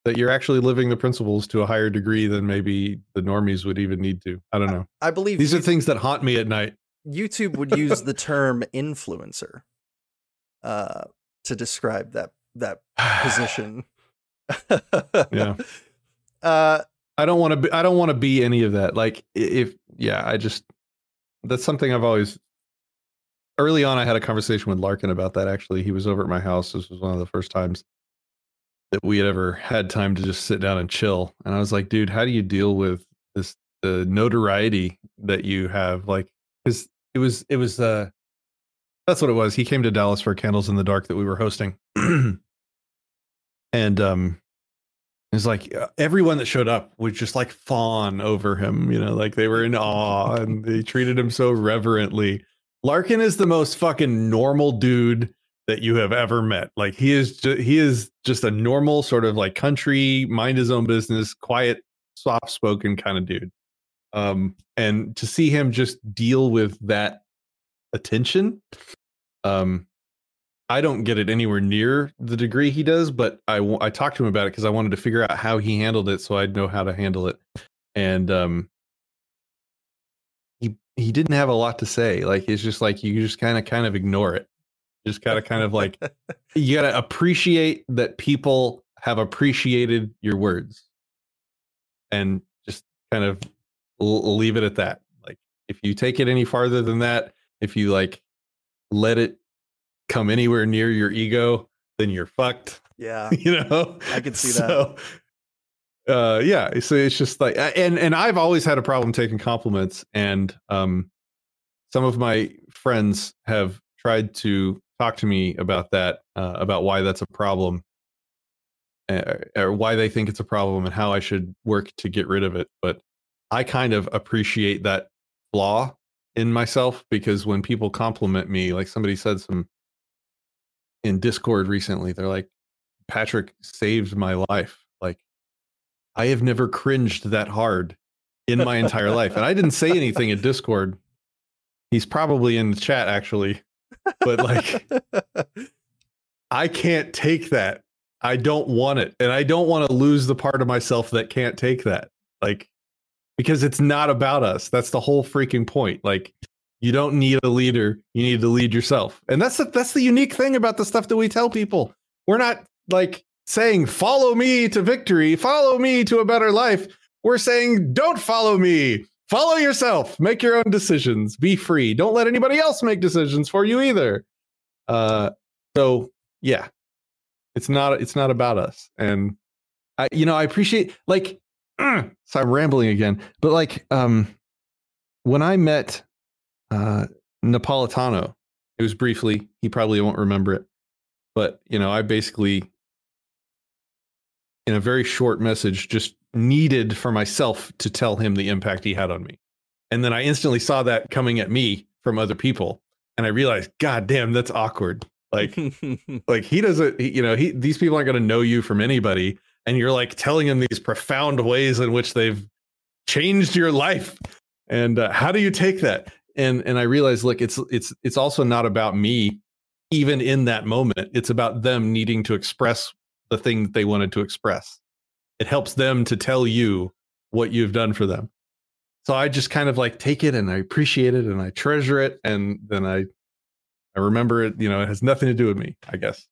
that you're actually living the principles to a higher degree than maybe the normies would even need to. I don't know. I believe these are things that haunt me at night. YouTube would use the term influencer uh, to describe that that position. yeah. Uh, I don't want to be. I don't want to be any of that. Like if yeah, I just that's something I've always early on, I had a conversation with Larken about that. Actually, he was over at my house. This was one of the first times that we had ever had time to just sit down and chill. And I was like, dude, how do you deal with this the notoriety that you have? Like, because it was it was uh that's what it was. He came to Dallas for Candles in the Dark that we were hosting, and um. It's like uh, everyone that showed up would just like fawn over him, you know, like they were in awe and they treated him so reverently. Larken is the most fucking normal dude that you have ever met. Like he is ju- he is just a normal sort of like country, mind his own business, quiet, soft spoken kind of dude. Um and to see him just deal with that attention um I don't get it anywhere near the degree he does, but I I talked to him about it because I wanted to figure out how he handled it so I'd know how to handle it. And um he he didn't have a lot to say. Like it's just like you just kind of kind of ignore it. Just gotta kind of like you gotta appreciate that people have appreciated your words, and just kind of l- leave it at that. Like if you take it any farther than that, if you like let it come anywhere near your ego, then you're fucked. Yeah, you know, I can see so, that uh yeah so it's just like and and i've always had a problem taking compliments and um some of my friends have tried to talk to me about that uh, about why that's a problem or why they think it's a problem and how i should work to get rid of it but i kind of appreciate that flaw in myself because when people compliment me like somebody said some in discord recently they're like patrick saved my life like I have never cringed that hard in my entire life. And I didn't say anything in Discord. He's probably in the chat actually. But like I can't take that. I don't want it. And I don't want to lose the part of myself that can't take that. Like because it's not about us. That's the whole freaking point. Like you don't need a leader. You need to lead yourself. And that's the, that's the unique thing about the stuff that we tell people. We're not like saying, follow me to victory, follow me to a better life. We're saying, don't follow me. Follow yourself. Make your own decisions. Be free. Don't let anybody else make decisions for you either. Uh, so yeah, it's not it's not about us. And I, you know, I appreciate like. So I'm rambling again, but like, um, when I met uh, Napolitano, it was briefly. He probably won't remember it, but you know, I basically in a very short message just needed for myself to tell him the impact he had on me. And then I instantly saw that coming at me from other people. And I realized, God damn, that's awkward. Like, like he doesn't, he, you know, he, these people aren't going to know you from anybody. And you're like telling them these profound ways in which they've changed your life. And uh, how do you take that? And, and I realized, look, it's, it's, it's also not about me, even in that moment. It's about them needing to express the thing that they wanted to express. It helps them to tell you what you've done for them. So I just kind of like take it and I appreciate it and I treasure it and then I I remember it, you know, it has nothing to do with me, I guess.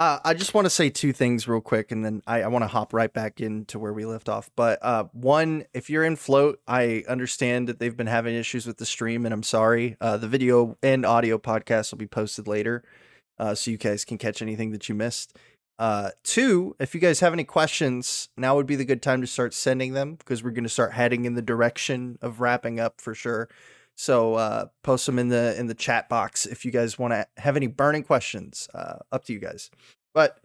Uh, I just want to say two things real quick, and then I, I want to hop right back into where we left off. But uh, one, if you're in Flote, I understand that they've been having issues with the stream, and I'm sorry. Uh, the video and audio podcast will be posted later, uh, so you guys can catch anything that you missed. Uh, two, if you guys have any questions, now would be the good time to start sending them because we're going to start heading in the direction of wrapping up for sure. So uh, post them in the in the chat box if you guys want to have any burning questions. Uh, up to you guys. But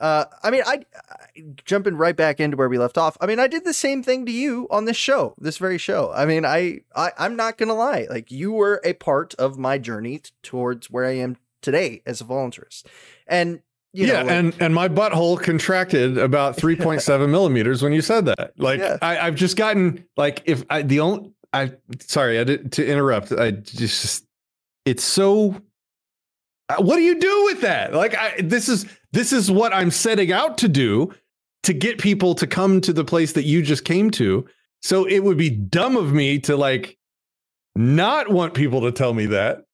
Uh, I mean, I, I jumping right back into where we left off. I mean, I did the same thing to you on this show, this very show. I mean, I, I I'm not gonna lie. Like you were a part of my journey t- towards where I am today as a voluntarist, and you yeah, know, like- and and my butthole contracted about 3.7 millimeters when you said that. Like Yeah. I, I've just gotten like if I the only I sorry I did to interrupt. I just it's so. uh, What do you do with that? Like I this is this is what I'm setting out to do to get people to come to the place that you just came to. So it would be dumb of me to like not want people to tell me that.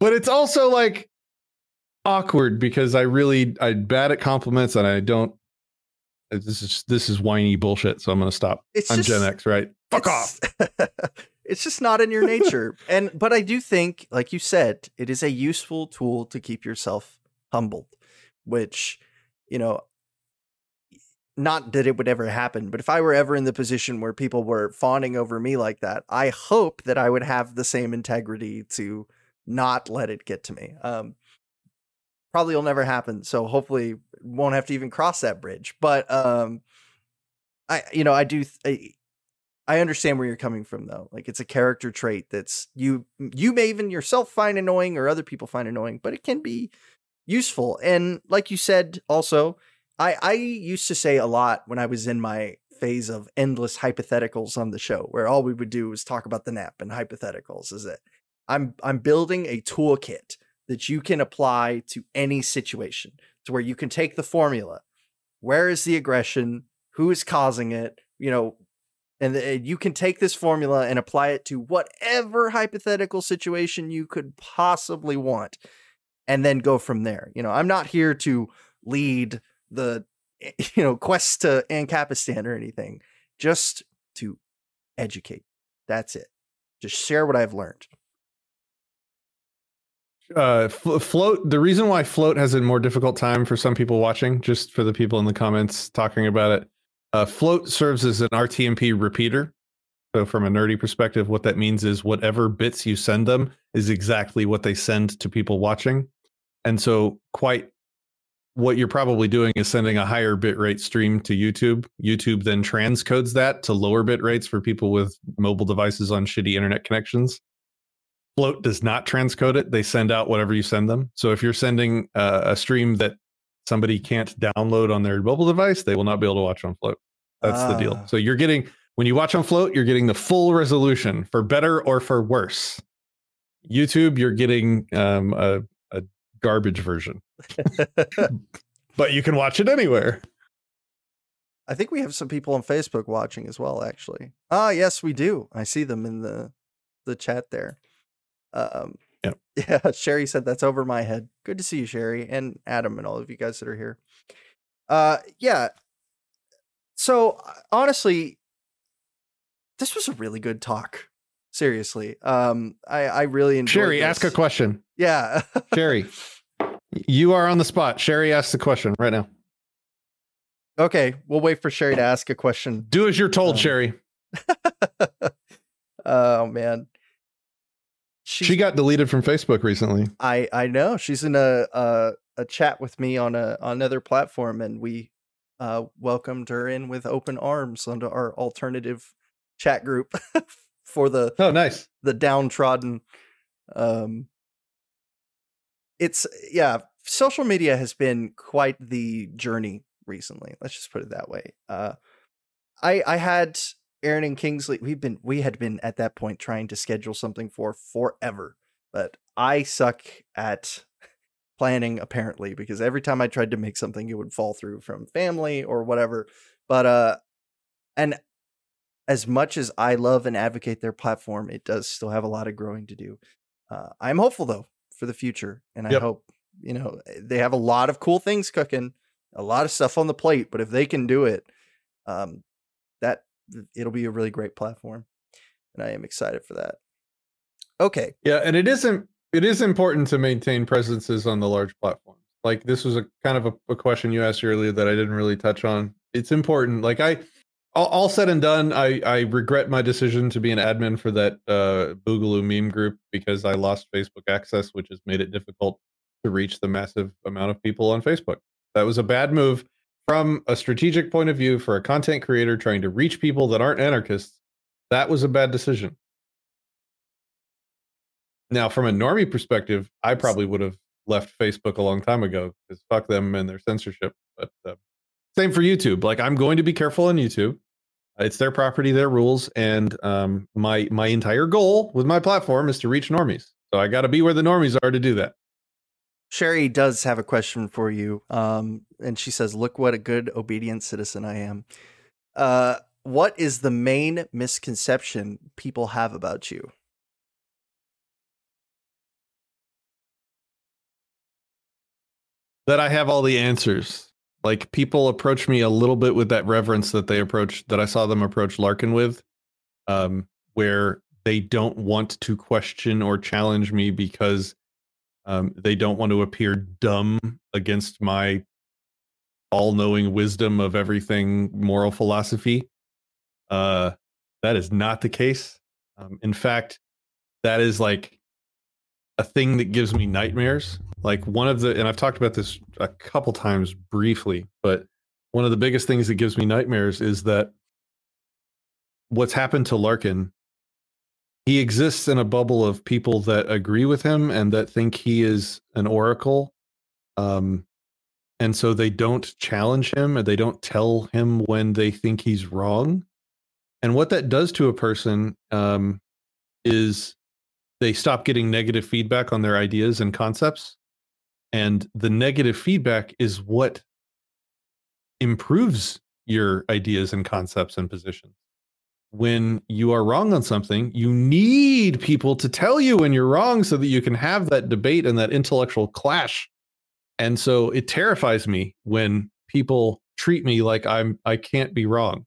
But it's also like awkward because I really I'm bad at compliments and I don't. This is this is whiny bullshit. So I'm gonna stop. it's I'm just, Gen X, right? Fuck off. it's- just not in your nature. and but I do think, like you said, it is a useful tool to keep yourself humbled, which, you know, not that it would ever happen, but if I were ever in the position where people were fawning over me like that, I hope that I would have the same integrity to not let it get to me. Um probably will never happen, so hopefully won't have to even cross that bridge. But um I you know, I do th- I, understand where you're coming from though. Like it's a character trait that's you you may even yourself find annoying or other people find annoying, but it can be useful. And like you said also, I I used to say a lot when I was in my phase of endless hypotheticals on the show where all we would do was talk about the nap and hypotheticals is it. I'm I'm building a toolkit that you can apply to any situation to where you can take the formula. Where is the aggression? Who is causing it? You know, and the- you can take this formula and apply it to whatever hypothetical situation you could possibly want and then go from there. You know i'm not here to lead the you know quest to ancapistan or anything just to educate. That's it. Just share what i've learned. Uh Flo- Flote the reason why Flote has a more difficult time for some people watching just for the people in the comments talking about it uh Flote serves as an rtmp repeater so from a nerdy perspective what that means is whatever bits you send them is exactly what they send to people watching and so quite what you're probably doing is sending a higher bit rate stream to youtube youtube then transcodes that to lower bit rates for people with mobile devices on shitty internet connections Flote does not transcode it. They send out whatever you send them. So if you're sending uh, a stream that somebody can't download on their mobile device, they will not be able to watch on Flote. That's the deal. Ah. So you're getting when you watch on Flote, you're getting the full resolution for better or for worse. YouTube, you're getting um, a, a garbage version, but you can watch it anywhere. i think we have some people on facebook watching as well actually ah yes we do i see them in the the chat there um Yep. yeah sherry said that's over my head good to see you sherry and adam and all of you guys that are here uh yeah so uh, honestly this was a really good talk seriously um i i really enjoyed Sherry, ask a question. yeah Sherry, you are on the spot. Sherry, ask the question right now. okay we'll wait for sherry to ask a question Do as you're told, Um, Sherry. oh man She's She got deleted from Facebook recently. I I know she's in a a, a chat with me on a on another platform, and we uh, welcomed her in with open arms onto our alternative chat group for the Oh, nice. the downtrodden. Um, it's yeah, social media has been quite the journey recently. Let's just put it that way. Uh, I I had Aaron and Kingsley. We've been we had been at that point trying to schedule something for forever, but I suck at planning apparently because every time I tried to make something, it would fall through from family or whatever. But uh, and as much as I love and advocate their platform, it does still have a lot of growing to do. Uh, I'm hopeful though for the future, and I Yep. hope you know they have a lot of cool things cooking, a lot of stuff on the plate. But if they can do it, um, that it'll be a really great platform, and I am excited for that. Okay, Yeah, and it isn't. It is important to maintain presences on the large platforms. Like this was a kind of a, a question you asked earlier that I didn't really touch on. It's important. Like I, all, all said and done, I I regret my decision to be an admin for that uh, Boogaloo meme group because I lost Facebook access, which has made it difficult to reach the massive amount of people on Facebook. That was a bad move from a strategic point of view for a content creator trying to reach people that aren't anarchists. That was a bad decision. Now, from a normie perspective, I probably would have left Facebook a long time ago because fuck them and their censorship. But uh, same for YouTube. Like I'm going to be careful on YouTube. It's their property, their rules, and um, my my entire goal with my platform is to reach normies. So I got to be where the normies are to do that. Sherry does have a question for you, um, and she says, "Look what a good, obedient citizen I am." Uh, what is the main misconception people have about you? That I have all the answers like people approach me a little bit with that reverence that they approach that I saw them approach Larken with, um, where they don't want to question or challenge me because um, they don't want to appear dumb against my all-knowing wisdom of everything moral philosophy. Uh, that is not the case. Um, in fact, that is like a thing that gives me nightmares. Like one of the, and I've talked about this a couple times briefly, but one of the biggest things that gives me nightmares is that what's happened to Larken, he exists in a bubble of people that agree with him and that think he is an oracle. Um, and so they don't challenge him and they don't tell him when they think he's wrong. And what that does to a person um, is they stop getting negative feedback on their ideas and concepts. And the negative feedback is what improves your ideas and concepts and positions. When you are wrong on something, you need people to tell you when you're wrong so that you can have that debate and that intellectual clash. And so it terrifies me when people treat me like I'm I can't be wrong.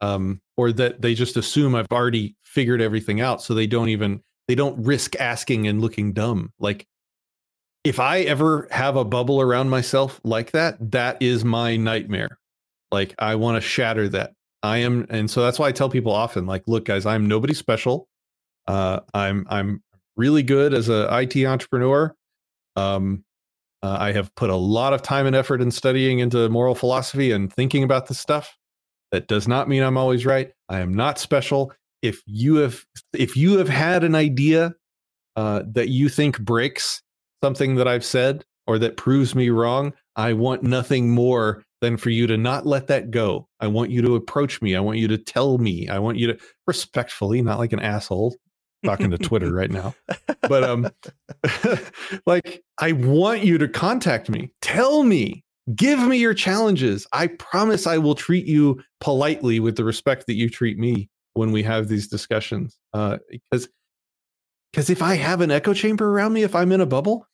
Um, or that they just assume I've already figured everything out so they don't even they don't risk asking and looking dumb. Like if I ever have a bubble around myself like that, that is my nightmare. Like I want to shatter that. I am, and so that's why I tell people often, like, look, guys, I'm nobody special. Uh, I'm I'm really good as a IT entrepreneur. Um, uh, I have put a lot of time and effort in studying into moral philosophy and thinking about this stuff. That does not mean I'm always right. I am not special if you have if you have had an idea uh, that you think breaks something that I've said or that proves me wrong, I want nothing more than for you to not let that go. I want you to approach me. I want you to tell me. I want you to respectfully, not like an asshole talking to Twitter right now. But um like I want you to contact me. Tell me. Give me your challenges. I promise I will treat you politely with the respect that you treat me when we have these discussions uh, because because if I have an echo chamber around me, if I'm in a bubble,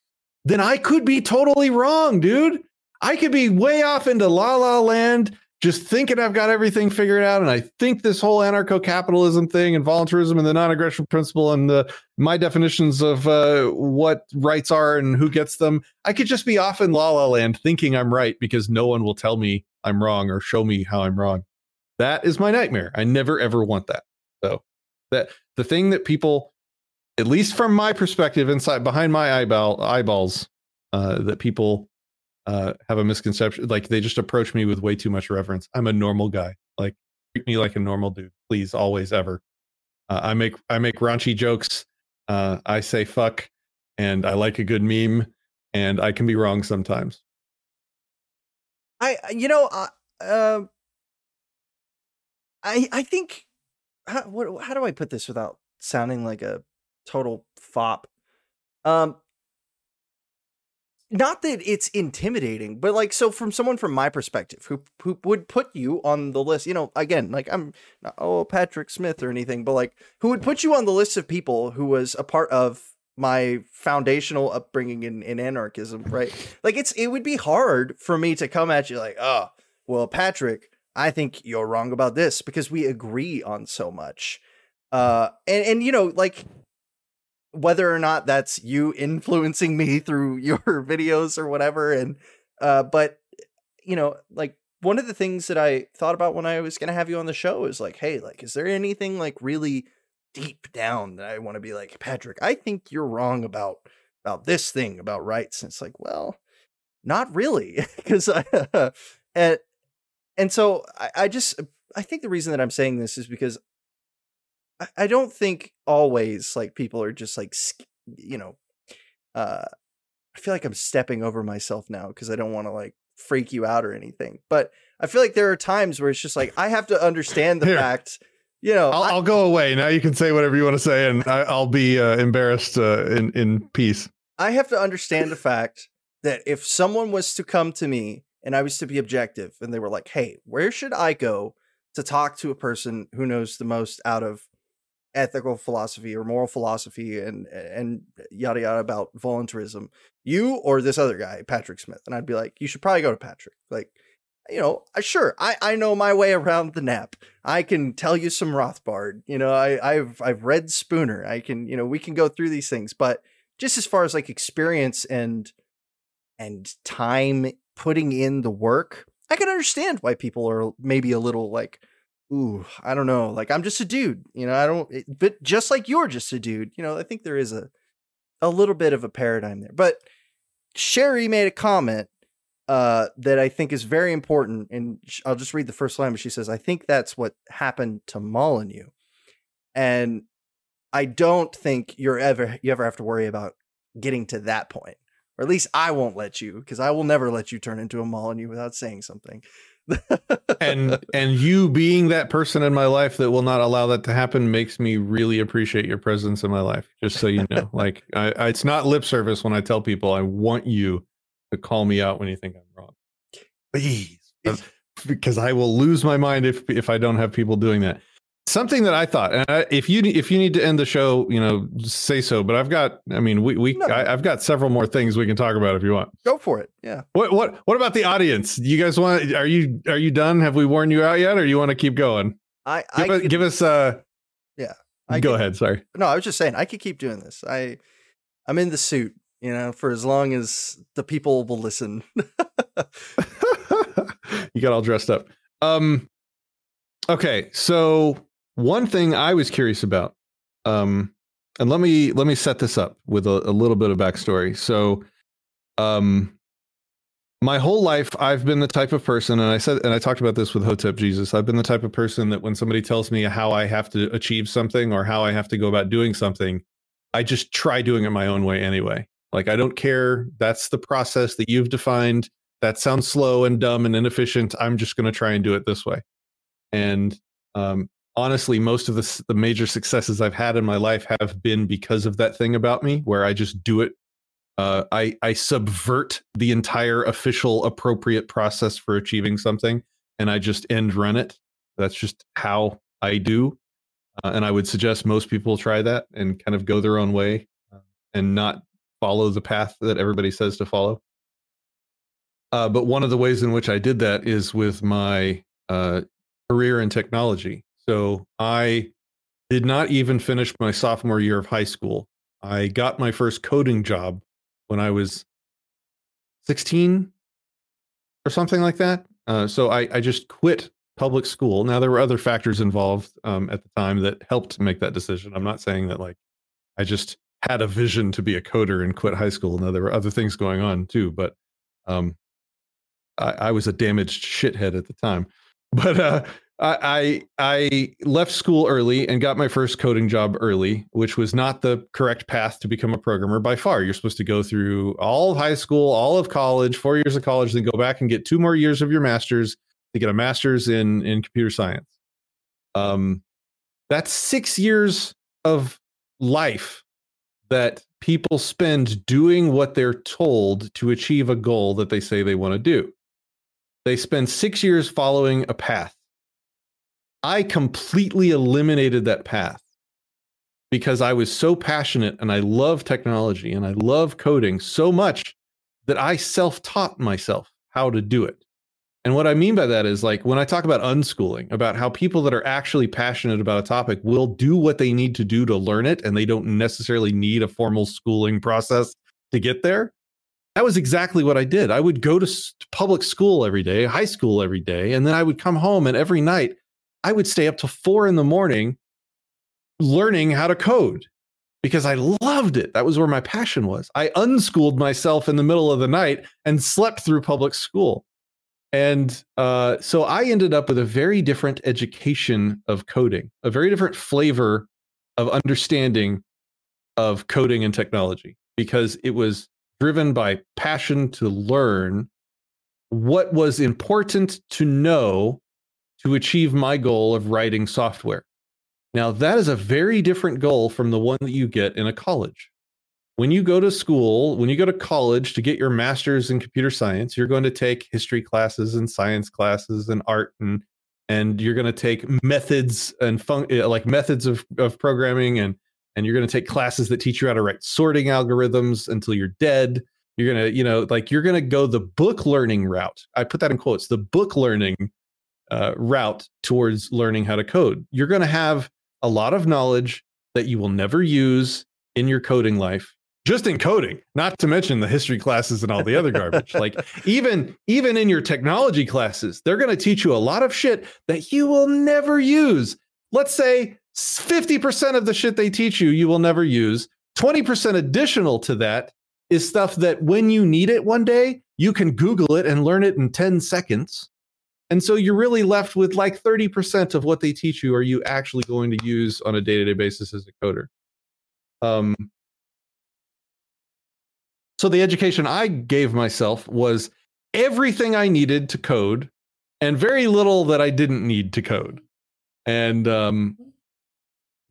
then I could be totally wrong, dude. I could be way off into la la land, just thinking I've got everything figured out, and I think this whole anarcho-capitalism thing and voluntarism and the non-aggression principle and the my definitions of uh, what rights are and who gets them. I could just be off in la la land, thinking I'm right because no one will tell me I'm wrong or show me how I'm wrong. That is my nightmare. I never ever want that. So that the thing that people, at least from my perspective, inside behind my eyeball eyeballs, uh, that people uh, have a misconception. Like they just approach me with way too much reverence. I'm a normal guy. Like treat me like a normal dude, please, always, ever. Uh, I make I make raunchy jokes. Uh, I say fuck, and I like a good meme, and I can be wrong sometimes. I you know uh, uh I I think how what how do I put this without sounding like a total fop? Um not that it's intimidating, but like so from someone from my perspective who who would put you on the list, you know, again, like I'm not oh Patrick Smith or anything, but like who would put you on the list of people who was a part of my foundational upbringing in, in anarchism, right? Like it's it would be hard for me to come at you like, oh, well, Patrick, I think you're wrong about this because we agree on so much. Uh, and and you know, like whether or not that's you influencing me through your videos or whatever, and uh, but you know, like one of the things that I thought about when I was gonna have you on the show is like, hey, like, is there anything like really deep down that I want to be like, Patrick? I think you're wrong about about this thing about rights. And it's like, well, not really, because and and so I, I just I think the reason that I'm saying this is because I, don't think always like people are just like you know uh I feel like I'm stepping over myself now because I don't want to like freak you out or anything. But I feel like there are times where it's just like I have to understand the Here. fact, you know, I'll, I- I'll go away now. You can say whatever you want to say, and I, I'll be uh, embarrassed uh, in in peace. I have to understand the fact that if someone was to come to me and I was to be objective and they were like, hey, where should I go to talk to a person who knows the most out of ethical philosophy or moral philosophy and and yada yada about voluntarism, you or this other guy, Patrick Smith? And I'd be like, you should probably go to Patrick. Like, you know, sure, I, I know my way around the NAP. I can tell you some Rothbard. You know, I, I've I've read Spooner. I can, you know, we can go through these things, but just as far as like experience and and time putting in the work, I can understand why people are maybe a little like, ooh, I don't know. Like I'm just a dude, you know. I don't, it- but just like you're just a dude, you know. I think there is a a little bit of a paradigm there. But Sherry made a comment uh, that I think is very important, and I'll just read the first line. But she says, "I think that's what happened to Molyneux," and I don't think you're ever you ever have to worry about getting to that point, or at least I won't let you because I will never let you turn into a Molyneux without saying something. And and you being that person in my life that will not allow that to happen makes me really appreciate your presence in my life just so you know. Like I, I it's not lip service when i tell people i want you to call me out when you think i'm wrong. Please because i will lose my mind if if i don't have people doing that something that i thought and I, if you if you need to end the show you know say so but i've got i mean we, we No. I, i've got several more things we can talk about if you want Go for it. Yeah. what what what about the audience? You guys want? Are you are you done? Have we worn you out yet, or you want to keep going? I I Give, us, could- give us. Uh, Yeah, I go could- ahead. Sorry. No, I was just saying I could keep doing this. I I'm in the suit, you know, for as long as the people will listen. you got all dressed up. Um. Okay, so one thing I was curious about, um, and let me let me set this up with a, a little bit of backstory. So, um, my whole life I've been the type of person, and I said, and I talked about this with Hotep Jesus. I've been the type of person that when somebody tells me how I have to achieve something or how I have to go about doing something, I just try doing it my own way anyway. Like I don't care. That's the process that you've defined. That sounds slow and dumb and inefficient. I'm just going to try and do it this way. And um, honestly, most of the the major successes I've had in my life have been because of that thing about me, where I just do it. Uh, I I subvert the entire official appropriate process for achieving something, and I just end run it. That's just how I do. Uh, and I would suggest most people try that and kind of go their own way uh, and not follow the path that everybody says to follow. Uh, but one of the ways in which I did that is with my uh, career in technology. So I did not even finish my sophomore year of high school. I got my first coding job when I was 16 or something like that. Uh, so I, I just quit public school. Now there were other factors involved um, at the time that helped make that decision. I'm not saying that like I just had a vision to be a coder and quit high school. Now there were other things going on too, but um, I, I was a damaged shithead at the time. But uh, I, I I left school early and got my first coding job early, which was not the correct path to become a programmer by far. You're supposed to go through all of high school, all of college, four years of college, then go back and get two more years of your master's to get a master's in in computer science. Um, that's six years of life that people spend doing what they're told to achieve a goal that they say they want to do. They spend six years following a path. I completely eliminated that path because I was so passionate and I love technology and I love coding so much that I self taught myself how to do it. And what I mean by that is like when I talk about unschooling, about how people that are actually passionate about a topic will do what they need to do to learn it and they don't necessarily need a formal schooling process to get there. That was exactly what I did. I would go to public school every day, high school every day, and then I would come home and every night I would stay up till four in the morning learning how to code because I loved it. That was where my passion was. I unschooled myself in the middle of the night and slept through public school. And uh, so I ended up with a very different education of coding, a very different flavor of understanding of coding and technology because it was driven by passion to learn what was important to know to achieve my goal of writing software. Now, that is a very different goal from the one that you get in a college. When you go to school, when you go to college to get your master's in computer science, you're going to take history classes and science classes and art and and you're going to take methods and fun- uh, like methods of, of programming and and you're going to take classes that teach you how to write sorting algorithms until you're dead. You're going to you know like you're going to go the book learning route. I put that in quotes the book learning uh, route towards learning how to code. You're going to have a lot of knowledge that you will never use in your coding life just in coding not to mention the history classes and all the other garbage. Like even even in your technology classes they're going to teach you a lot of shit that you will never use. Let's say 50% of the shit they teach you you will never use. 20% additional to that is stuff that when you need it one day you can google it and learn it in 10 seconds. And so you're really left with like 30% of what they teach you are you actually going to use on a day-to-day basis as a coder. Um, so the education I gave myself was everything I needed to code and very little that I didn't need to code. And um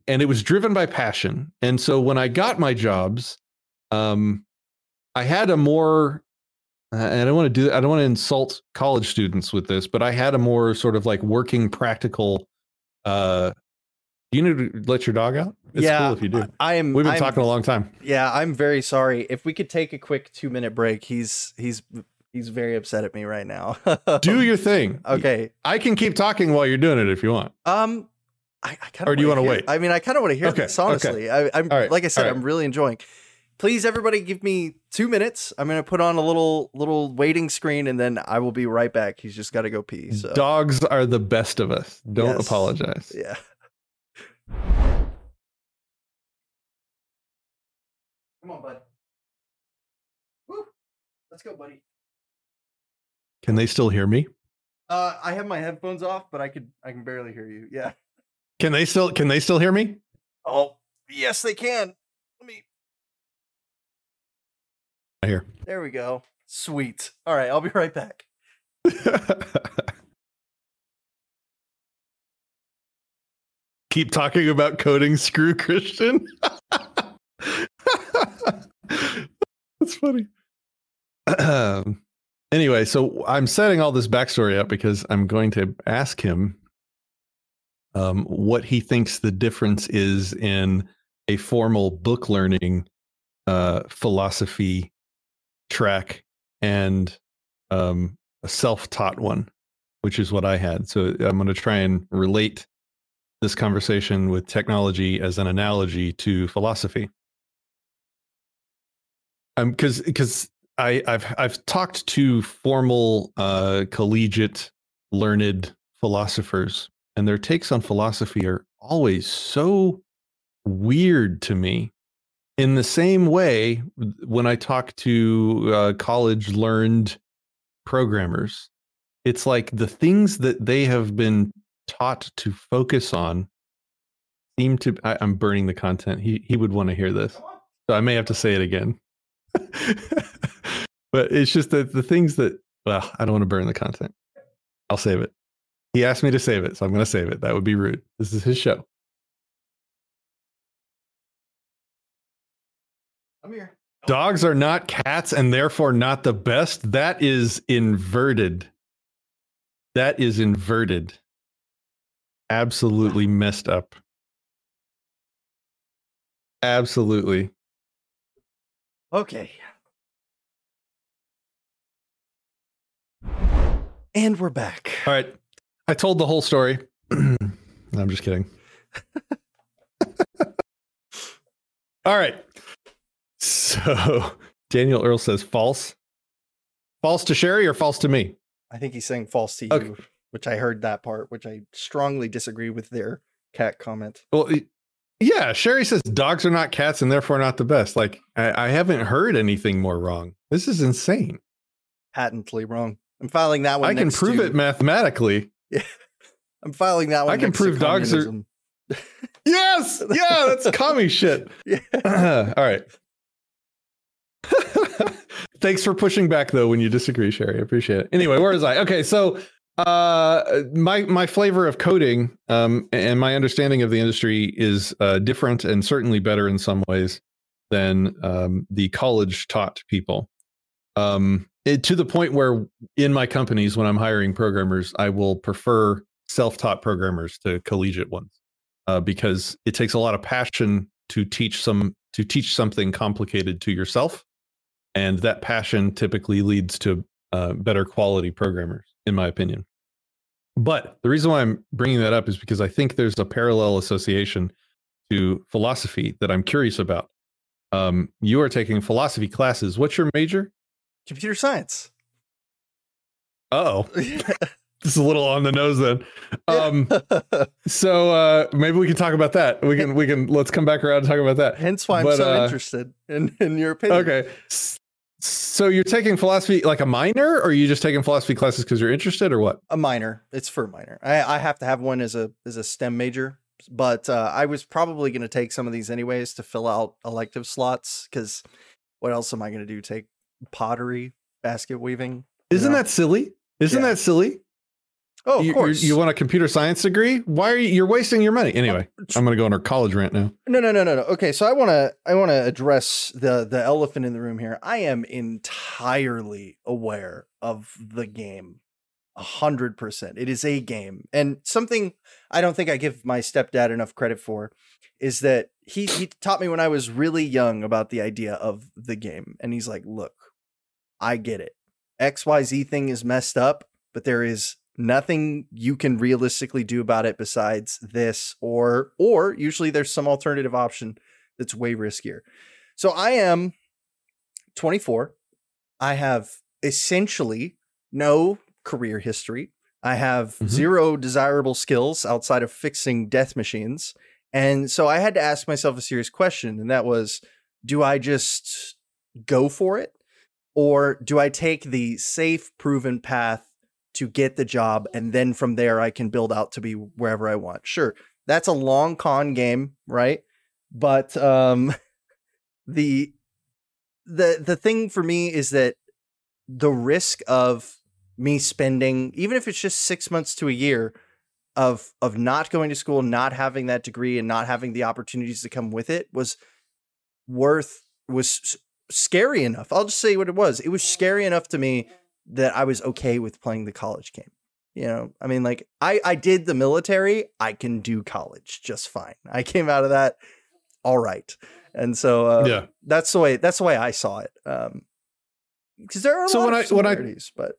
and it was driven by passion. And so when I got my jobs, um I had a more uh, and I don't want to do I don't want to insult college students with this, but I had a more sort of like working practical uh you need to let your dog out? It's yeah, cool if you do. I am. We've been I'm, talking a long time. Yeah, I'm very sorry. If we could take a quick two minute break, he's he's he's very upset at me right now. Do your thing. okay. I can keep talking while you're doing it if you want. Um, I, I kind of. Or do you wanna wanna wait? I mean, I kind of want to hear Okay, this. Honestly, I, I'm All right, like I said, right. I'm really enjoying. Please, everybody, give me two minutes. I'm gonna put on a little little waiting screen, and then I will be right back. He's just got to go pee. So Dogs are the best of us. Don't Yes. apologize. yeah. Come on, bud. Woo. Let's go, buddy. Can they still hear me? Uh, I have my headphones off, but I could I can barely hear you. Yeah. Can they still can they still hear me? Oh, yes, they can. Let me. I hear. There we go. Sweet. All right, I'll be right back. Keep talking about coding screw Christian. That's funny. Um, anyway, so I'm setting all this backstory up because I'm going to ask him um, what he thinks the difference is in a formal book learning uh, philosophy track and um, a self-taught one, which is what I had. So I'm going to try and relate this conversation with technology as an analogy to philosophy. Um, because because I I've I've talked to formal uh, collegiate learned philosophers, and their takes on philosophy are always so weird to me. In the same way, when I talk to uh, college learned programmers, it's like the things that they have been taught to focus on seem to. I, I'm burning the content. He he would want to hear this, so I may have to say it again. but it's just that the things that well, I don't want to burn the content. I'll save it. He asked me to save it, so I'm going to save it. That would be rude. This is his show. I'm here. Dogs are not cats and therefore not the best. That is inverted. That is inverted. Absolutely messed up. Absolutely. Okay. And we're back. All right. I told the whole story. No, I'm just kidding. All right. So Daniel Earl says false. False to Sherry or false to me? I think he's saying false to you, which I heard that part, which I strongly disagree with their cat comment. Well, Yeah, Sherry says dogs are not cats and therefore not the best. Like I, I haven't heard anything more wrong. This is insane. Patently wrong. I'm filing that one. I can prove to- it mathematically. I'm filing that one. I can prove dogs are- Yes, yeah, that's commie shit. Yeah. All right. Thanks for pushing back though when you disagree, Sherry. I appreciate it. Anyway, where was I? Okay, so uh my my flavor of coding um and my understanding of the industry is uh different and certainly better in some ways than um the college taught people. Um it, to the point where in my companies when I'm hiring programmers, I will prefer self-taught programmers to collegiate ones. Uh, because it takes a lot of passion to teach some to teach something complicated to yourself and that passion typically leads to uh, better quality programmers in my opinion. But the reason why i'm bringing that up is because i think there's a parallel association to philosophy that i'm curious about. Um, you are taking philosophy classes. What's your major Computer science. oh this is a little on the nose then um, so uh, maybe we can talk about that we can we can let's come back around and talk about that Hence why I'm But, so uh, interested in, in your opinion. Okay. So you're taking philosophy like a minor, or are you just taking philosophy classes because you're interested, or what? A minor. It's for a minor. I, I have to have one as a as a STEM major, but uh, I was probably going to take some of these anyways to fill out elective slots. Because what else am I going to do? Take pottery, basket weaving. Isn't know? that silly? Isn't Yeah. that silly? Oh, of you, course. You want a computer science degree? Why are you? You're wasting your money. Uh, anyway, I'm going to go on our college rant now. No, no, no, no, no. Okay, so I want to I want to address the the elephant in the room here. I am entirely aware of the game. A hundred percent. It is a game. And something I don't think I give my stepdad enough credit for is that he he taught me when I was really young about the idea of the game. And he's like, look, I get it. XYZ thing is messed up, but there is nothing you can realistically do about it besides this or or usually there's some alternative option that's way riskier. So I am 24. I have essentially no career history. I have Mhm. zero desirable skills outside of fixing death machines. And so I had to ask myself a serious question and that was do I just go for it or do I take the safe proven path to get the job and then from there I can build out to be wherever I want. Sure. That's a long con game, right? But um the the the thing for me is that the risk of me spending even if it's just 6 months to a year of of not going to school, not having that degree and not having the opportunities to come with it was worth was scary enough. I'll just say what it was. It was scary enough to me that I was okay with playing the college game. You know, I mean, like I I did the military. I can do college just fine. I came out of that all right, and so uh, yeah. that's the way that's the way I saw it. Um, because there are a So lot when of I- when I- but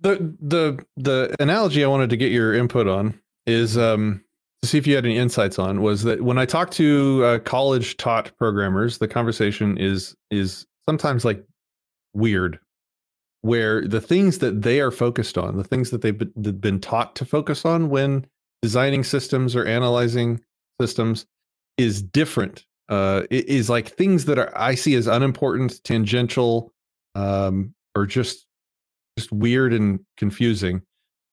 The the the analogy I wanted to get your input on is um to see if you had any insights on was that when I talk to uh, college taught programmers, the conversation is is sometimes like weird, where the things that they are focused on, the things that they've been, taught to focus on when designing systems or analyzing systems, is different. Uh, is like things that are I see as unimportant, tangential, um, or just just weird and confusing.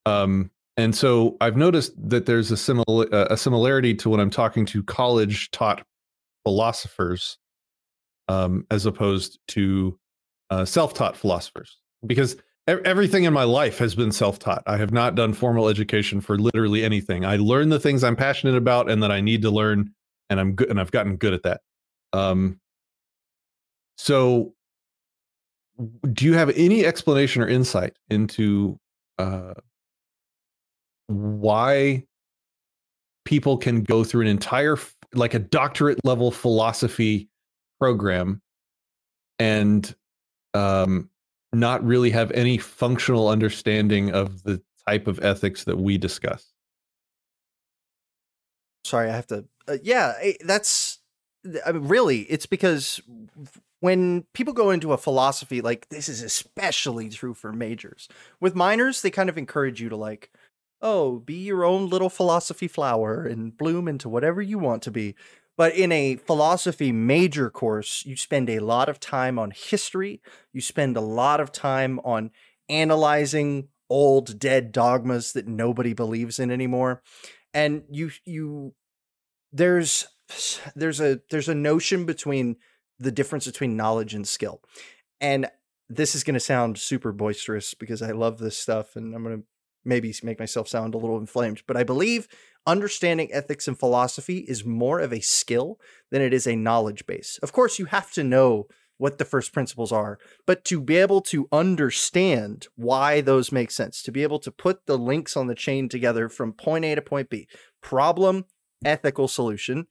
Um, and so I've noticed that there's a simil- uh, a similarity to when I'm talking to college taught philosophers, um, as opposed to uh, self taught philosophers, because everything in my life has been self taught. I have not done formal education for literally anything. I learn the things I'm passionate about and that I need to learn, and I'm good, and I've gotten good at that. Um, so do you have any explanation or insight into uh, why people can go through an entire like a doctorate level philosophy program and um, not really have any functional understanding of the type of ethics that we discuss sorry, I have to. Uh, yeah, eh, that's I mean, really. It's because when people go into a philosophy, like this is especially true for majors. With minors, they kind of encourage you to like, oh, be your own little philosophy flower and bloom into whatever you want to be. But in a philosophy major course, you spend a lot of time on history. You spend a lot of time on analyzing old dead dogmas that nobody believes in anymore. And you you there's there's a there's a notion between the difference between knowledge and skill. And this is going to sound super boisterous because I love this stuff and I'm going to maybe make myself sound a little inflamed, but I believe understanding ethics and philosophy is more of a skill than it is a knowledge base. Of course, you have to know what the first principles are, but to be able to understand why those make sense, to be able to put the links on the chain together from point A to point B, problem, ethical solution,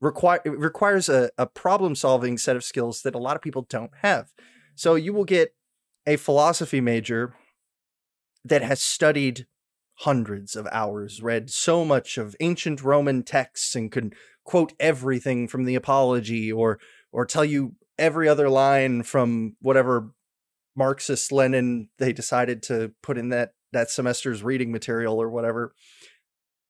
require requires a, a problem solving set of skills that a lot of people don't have. So you will get a philosophy major that has studied hundreds of hours, read so much of ancient Roman texts and could quote everything from the Apology or or tell you every other line from whatever Marxist Lenin they decided to put in that that semester's reading material or whatever.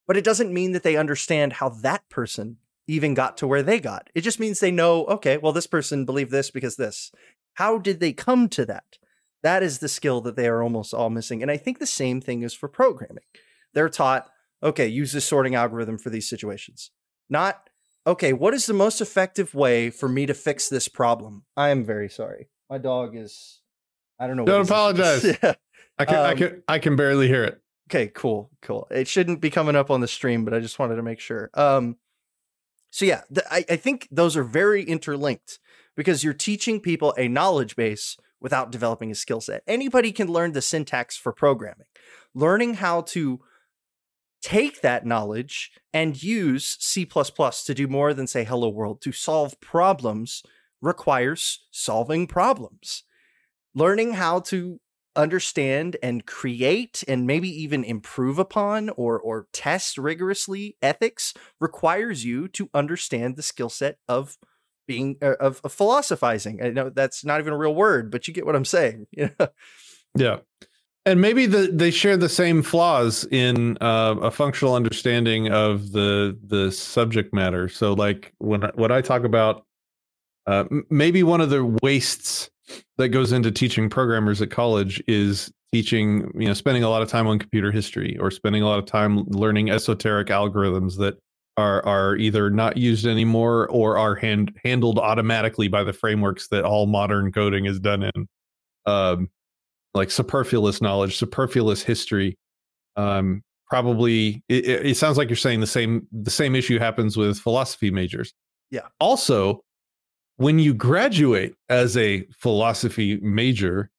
But it doesn't mean that they understand how that person even got to where they got. It just means they know, okay, well, this person believed this because this. How did they come to that? That is the skill that they are almost all missing. And I think the same thing is for programming. They're taught, okay, use this sorting algorithm for these situations. Not, okay, what is the most effective way for me to fix this problem? I am very sorry. My dog is, I don't know. Don't apologize. yeah. I can, um, I can, I can barely hear it. Okay, cool, cool. It shouldn't be coming up on the stream, but I just wanted to make sure. Um, so yeah, th- I, I think those are very interlinked because you're teaching people a knowledge base without developing a skill set. Anybody can learn the syntax for programming. Learning how to take that knowledge and use C to do more than say hello world, to solve problems requires solving problems. Learning how to understand and create and maybe even improve upon or or test rigorously ethics requires you to understand the skill set of being uh, of, of, philosophizing. I know that's not even a real word, but you get what I'm saying. yeah. And maybe the, they share the same flaws in uh, a functional understanding of the the subject matter. So, like when what I talk about, uh, maybe one of the wastes that goes into teaching programmers at college is teaching, you know, spending a lot of time on computer history or spending a lot of time learning esoteric algorithms that are are either not used anymore or are hand, handled automatically by the frameworks that all modern coding is done in um, like superfluous knowledge superfluous history. Um, probably it, it sounds like you're saying the same the same issue happens with philosophy majors. Yeah. Also when you graduate as a philosophy major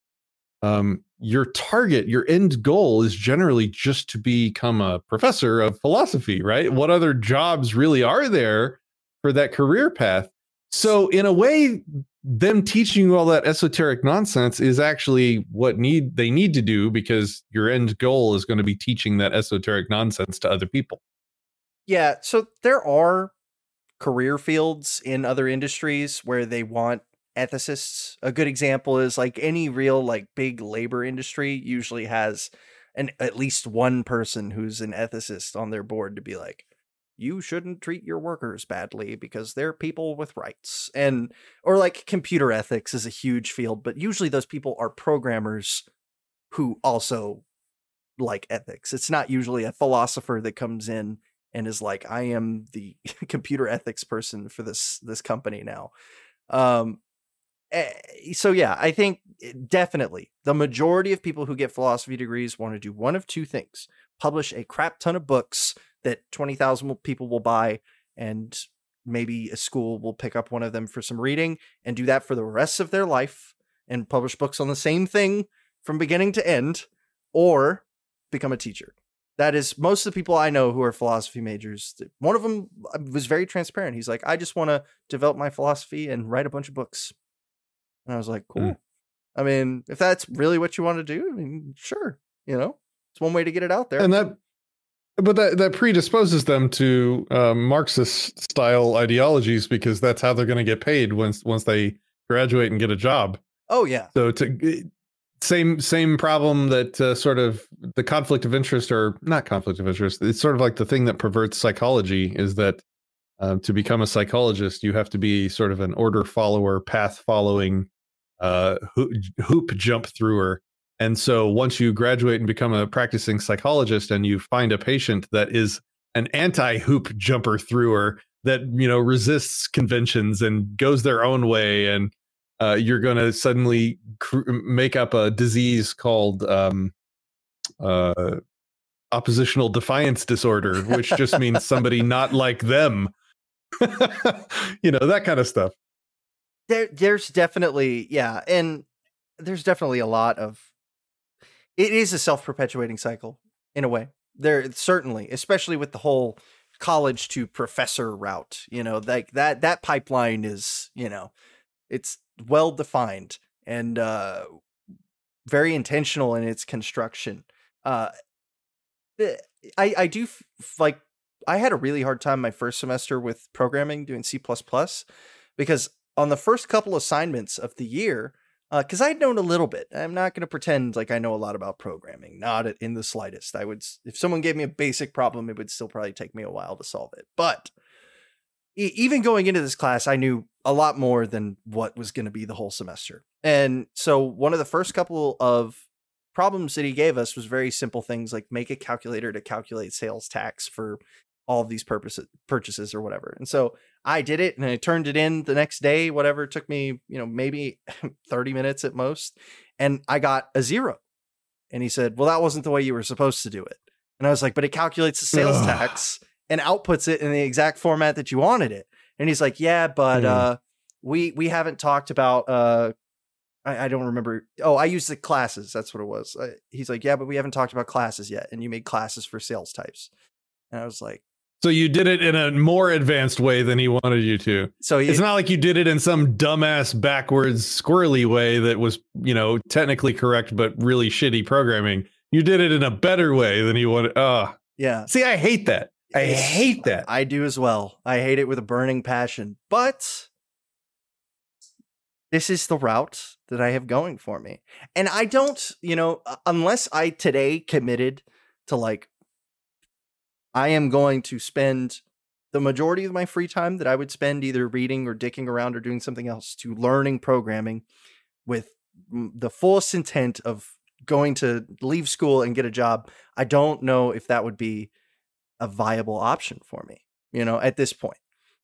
um, your target, your end goal is generally just to become a professor of philosophy, right? What other jobs really are there for that career path? So, in a way, them teaching you all that esoteric nonsense is actually what need they need to do because your end goal is going to be teaching that esoteric nonsense to other people. Yeah, so there are career fields in other industries where they want ethicists. A good example is like any real like big labor industry usually has an at least one person who's an ethicist on their board to be like you shouldn't treat your workers badly because they're people with rights. And or like computer ethics is a huge field but usually those people are programmers who also like ethics. It's not usually a philosopher that comes in and is like i am the computer ethics person for this this company now. Um so yeah, I think eh, definitely the majority of people who get philosophy degrees want to do one of two things: publish a crap ton of books that twenty thousand people will buy, and maybe a school will pick up one of them for some reading, and do that for the rest of their life, and publish books on the same thing from beginning to end, or become a teacher. That is most of the people I know who are philosophy majors. One of them uh, was very transparent. He's like, I just want to develop my philosophy and write a bunch of books. And I was like, cool. Mm. I mean, if that's really what you want to do, I mean, sure. You know, it's one way to get it out there. And that, but that, that predisposes them to uh, Marxist style ideologies because that's how they're going to get paid once once they graduate and get a job. Oh yeah. So to same same problem that uh, sort of the conflict of interest or not conflict of interest. It's sort of like the thing that perverts psychology is that um, to become a psychologist, you have to be sort of an order follower, path following, uh, hoop, jump througher. And so once you graduate and become a practicing psychologist and you find a patient that is an anti hoop jumper througher that, you know, resists conventions and goes their own way and uh, you're going to suddenly cr- make up a disease called um, uh, oppositional defiance disorder, which just means somebody not like them. you know, that kind of stuff. There, there's definitely, yeah. And there's definitely a lot of, it is a self perpetuating cycle in a way. There, certainly, especially with the whole college to professor route, you know, like that, that pipeline is, you know, it's well defined and uh, very intentional in its construction. Uh, eh, I I do f- like I had a really hard time my first semester with programming doing C++ because on the first couple assignments of the year because uh, I'd known a little bit. I'm not going to pretend like I know a lot about programming, not in the slightest. I would, if someone gave me a basic problem, it would still probably take me a while to solve it. But even going into this class, I knew a lot more than what was going to be the whole semester. And so one of the first couple of problems that he gave us was very simple things like make a calculator to calculate sales tax for all of these purposes purchases or whatever. And so I did it and I turned it in the next day, whatever. It took me, you know, maybe 30 minutes at most. And I got a zero. And he said, Well, that wasn't the way you were supposed to do it. And I was like, But it calculates the sales Ugh. tax and outputs it in the exact format that you wanted it. And he's like, yeah, but mm. uh, we we haven't talked about. Uh, I, I, don't remember. Oh, I used the classes. That's what it was. Uh, he's like, yeah, but we haven't talked about classes yet, and you made classes for sales types. And I was like, so you did it in a more advanced way than he wanted you to. So he, it's not like you did it in some dumbass backwards squirrely way that was, you know, technically correct but really shitty programming. You did it in a better way than he wanted. Oh, yeah. See, I hate that. I hate that. I do as well. I hate it with a burning passion. But this is the route that I have going for me. And I don't, you know, unless I today committed to like, I am going to spend the majority of my free time that I would spend either reading or dicking around or doing something else to learning programming with the fullest intent of going to leave school and get a job. I don't know if that would be a viable option for me, you know, at this point.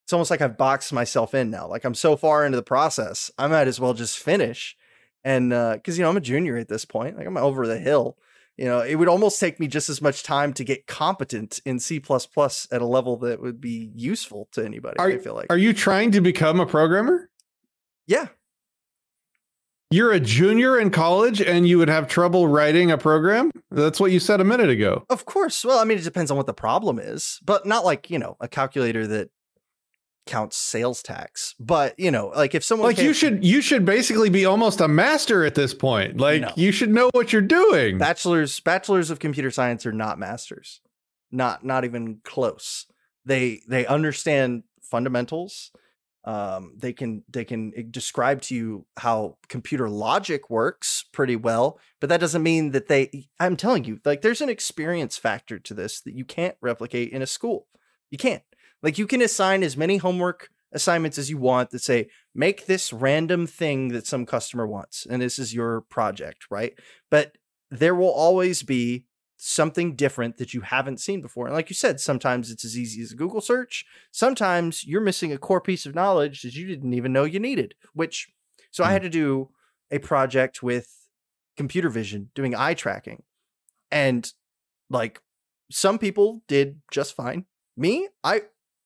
It's almost like I've boxed myself in now. Like I'm so far into the process, I might as well just finish. And uh, cause you know, I'm a junior at this point, like I'm over the hill. You know, it would almost take me just as much time to get competent in C at a level that would be useful to anybody. Are, I feel like. Are you trying to become a programmer? Yeah, you're a junior in college and you would have trouble writing a program? That's what you said a minute ago. Of course. Well, I mean, it depends on what the problem is, but not like, you know, a calculator that counts sales tax. But, you know, like if someone Like you should you should basically be almost a master at this point. Like no. you should know what you're doing. Bachelors bachelors of computer science are not masters. Not not even close. They they understand fundamentals um, they can they can eh, describe to you how computer logic works pretty well but that doesn't mean that they i'm telling you like there's an experience factor to this that you can't replicate in a school you can't like you can assign as many homework assignments as you want that say make this random thing that some customer wants and this is your project right but there will always be something different that you haven't seen before. And like you said, sometimes it's as easy as a Google search. Sometimes you're missing a core piece of knowledge that you didn't even know you needed, which so mm. I had to do a project with computer vision doing eye tracking. And like some people did just fine. Me, I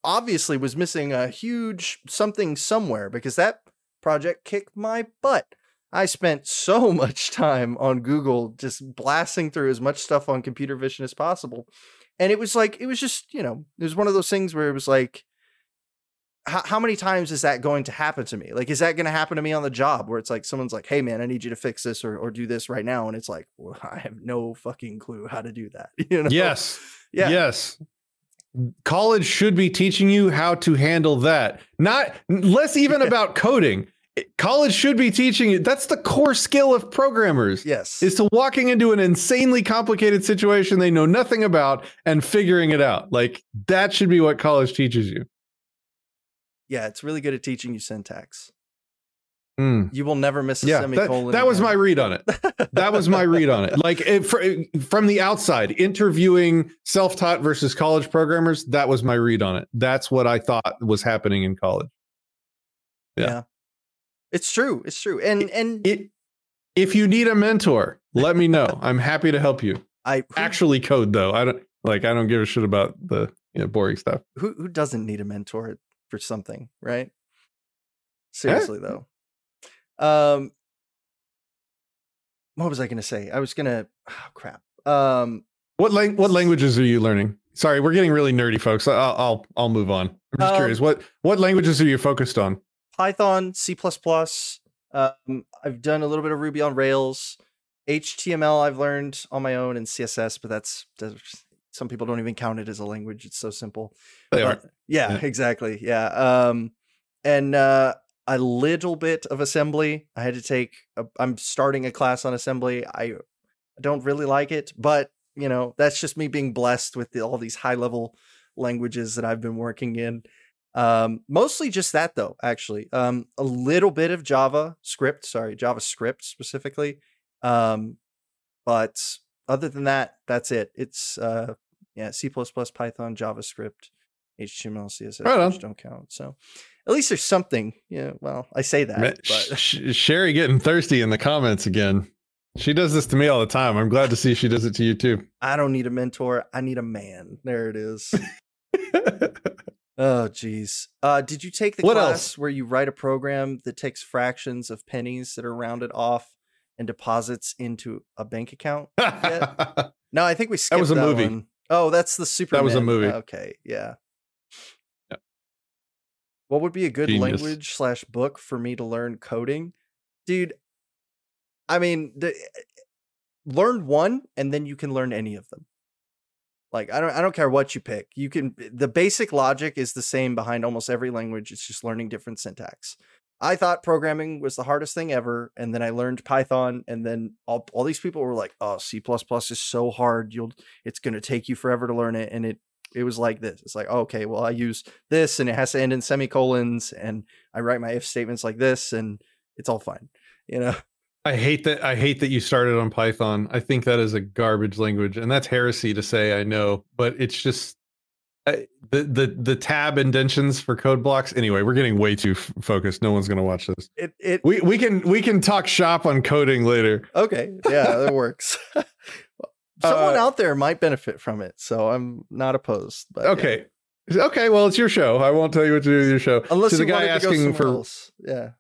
obviously was missing a huge something somewhere because that project kicked my butt. I spent so much time on Google just blasting through as much stuff on computer vision as possible. And it was like, it was just, you know, it was one of those things where it was like, how, how many times is that going to happen to me? Like, is that going to happen to me on the job where it's like someone's like, hey, man, I need you to fix this or, or do this right now? And it's like, well, I have no fucking clue how to do that. You know? Yes. Yeah. Yes college should be teaching you how to handle that. Not less even about coding. College should be teaching you that's the core skill of programmers yes. is to walking into an insanely complicated situation they know nothing about and figuring it out. Like that should be what college teaches you. Yeah, it's really good at teaching you syntax. Mm. You will never miss a Yeah, semicolon. that, that was my read on it. That was my read on it. Like it, fr- from the outside, interviewing self-taught versus college programmers. That was my read on it. That's what I thought was happening in college. yeah. It's true. It's true. And and It, if you need a mentor, let me know. I'm happy to help you. I who, Actually, code though. I don't like. I don't give a shit about the you know, boring stuff. who who doesn't need a mentor for something, right? Seriously though. Um what was I going to say? I was going to oh crap. Um What lang- What languages are you learning? Sorry, we're getting really nerdy, folks. I'll I'll, I'll move on. I'm just Um, curious. What what languages are you focused on? Python, C++. Um, I've done a little bit of Ruby on Rails. HTML I've learned on my own and CSS, but that's, that's some people don't even count it as a language. It's so simple. They But- are. yeah, Yeah. exactly. Yeah. Um, and uh, a little bit of assembly. I had to take. A, I'm starting a class on assembly. I don't really like it, but you know that's just me being blessed with the, all these high level languages that I've been working in. Um, mostly just that though, actually. Um, a little bit of Java script, sorry, JavaScript specifically. Um, but other than that, that's it. It's uh yeah, C Python, JavaScript, HTML, CSS, Right which don't count. So at least there's something. Yeah, well, I say that, but Sh- Sherry getting thirsty in the comments again. She does this to me all the time. I'm glad to see she does it to you too. I don't need a mentor. I need a man. There it is. Oh, geez. Uh, did you take the What class else? where you write a program that takes fractions of pennies that are rounded off and deposits into a bank account? No, I think we skipped that was a that movie. one. Oh, that's the Super. That was a movie. Okay, yeah. What would be a good Genius. language slash book for me to learn coding, dude? I mean, the, eh, eh, learn one and then you can learn any of them. Like I don't I don't care what you pick. You can eh, the basic logic is the same behind almost every language. It's just learning different syntax. I thought programming was the hardest thing ever, and then I learned Python, and then all, all these people were like, "Oh, C is so hard. You'll it's going to take you forever to learn it." And it it was like this. It's like, okay, well, I use this, and it has to end in semicolons, and I write my if statements like this, and it's all fine. You know, I hate that. I hate that you started on Python. I think that is a garbage language, and that's heresy to say. I know, but it's just I, the the the tab indentions for code blocks. Anyway, we're getting way too f- focused. No one's going to watch this. it it We we can we can talk shop on coding later. Okay, yeah, that works. Someone Uh, out there might benefit from it, so I'm not opposed. But yeah. Okay. Okay, well, it's your show. I won't tell you what to do with your show. unless to the you guy wanted to go asking for else. yeah,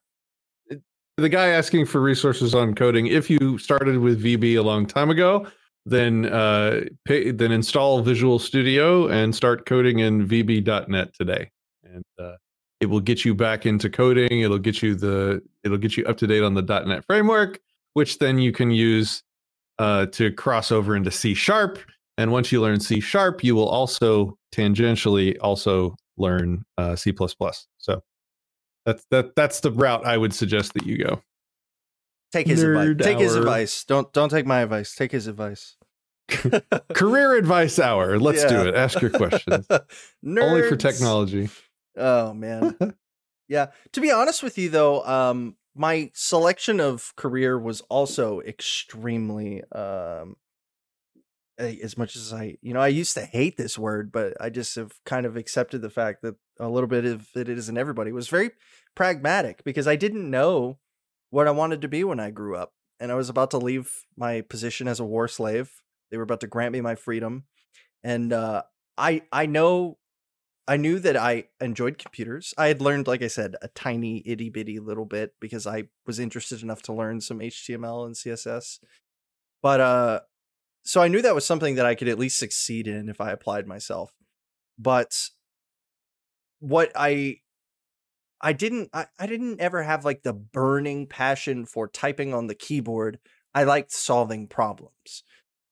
the guy asking for resources on coding if you started with vb a long time ago then uh pay, then install visual studio and start coding in vb.net today and uh, it will get you back into coding it'll get you the it'll get you up to date on the net framework which then you can use uh, to cross over into c sharp and once you learn c sharp you will also tangentially also learn uh, c++ so that's that that's the route i would suggest that you go take his advice. Nerd Take his advice. Don't don't take my advice. Take his advice. Career advice hour. Let's Yeah. do it. Ask your questions. Only for technology. Oh man. yeah. To be honest with you though, um my selection of career was also extremely um as much as I, you know, I used to hate this word, but I just have kind of accepted the fact that a little bit of it isn't everybody. It was very pragmatic because I didn't know what I wanted to be when I grew up. And I was about to leave my position as a war slave. They were about to grant me my freedom. And uh I I know I knew that I enjoyed computers. I had learned, like I said, a tiny itty bitty little bit because I was interested enough to learn some HTML and CSS. But uh so I knew that was something that I could at least succeed in if I applied myself. But what I I didn't I, I didn't ever have like the burning passion for typing on the keyboard. I liked solving problems.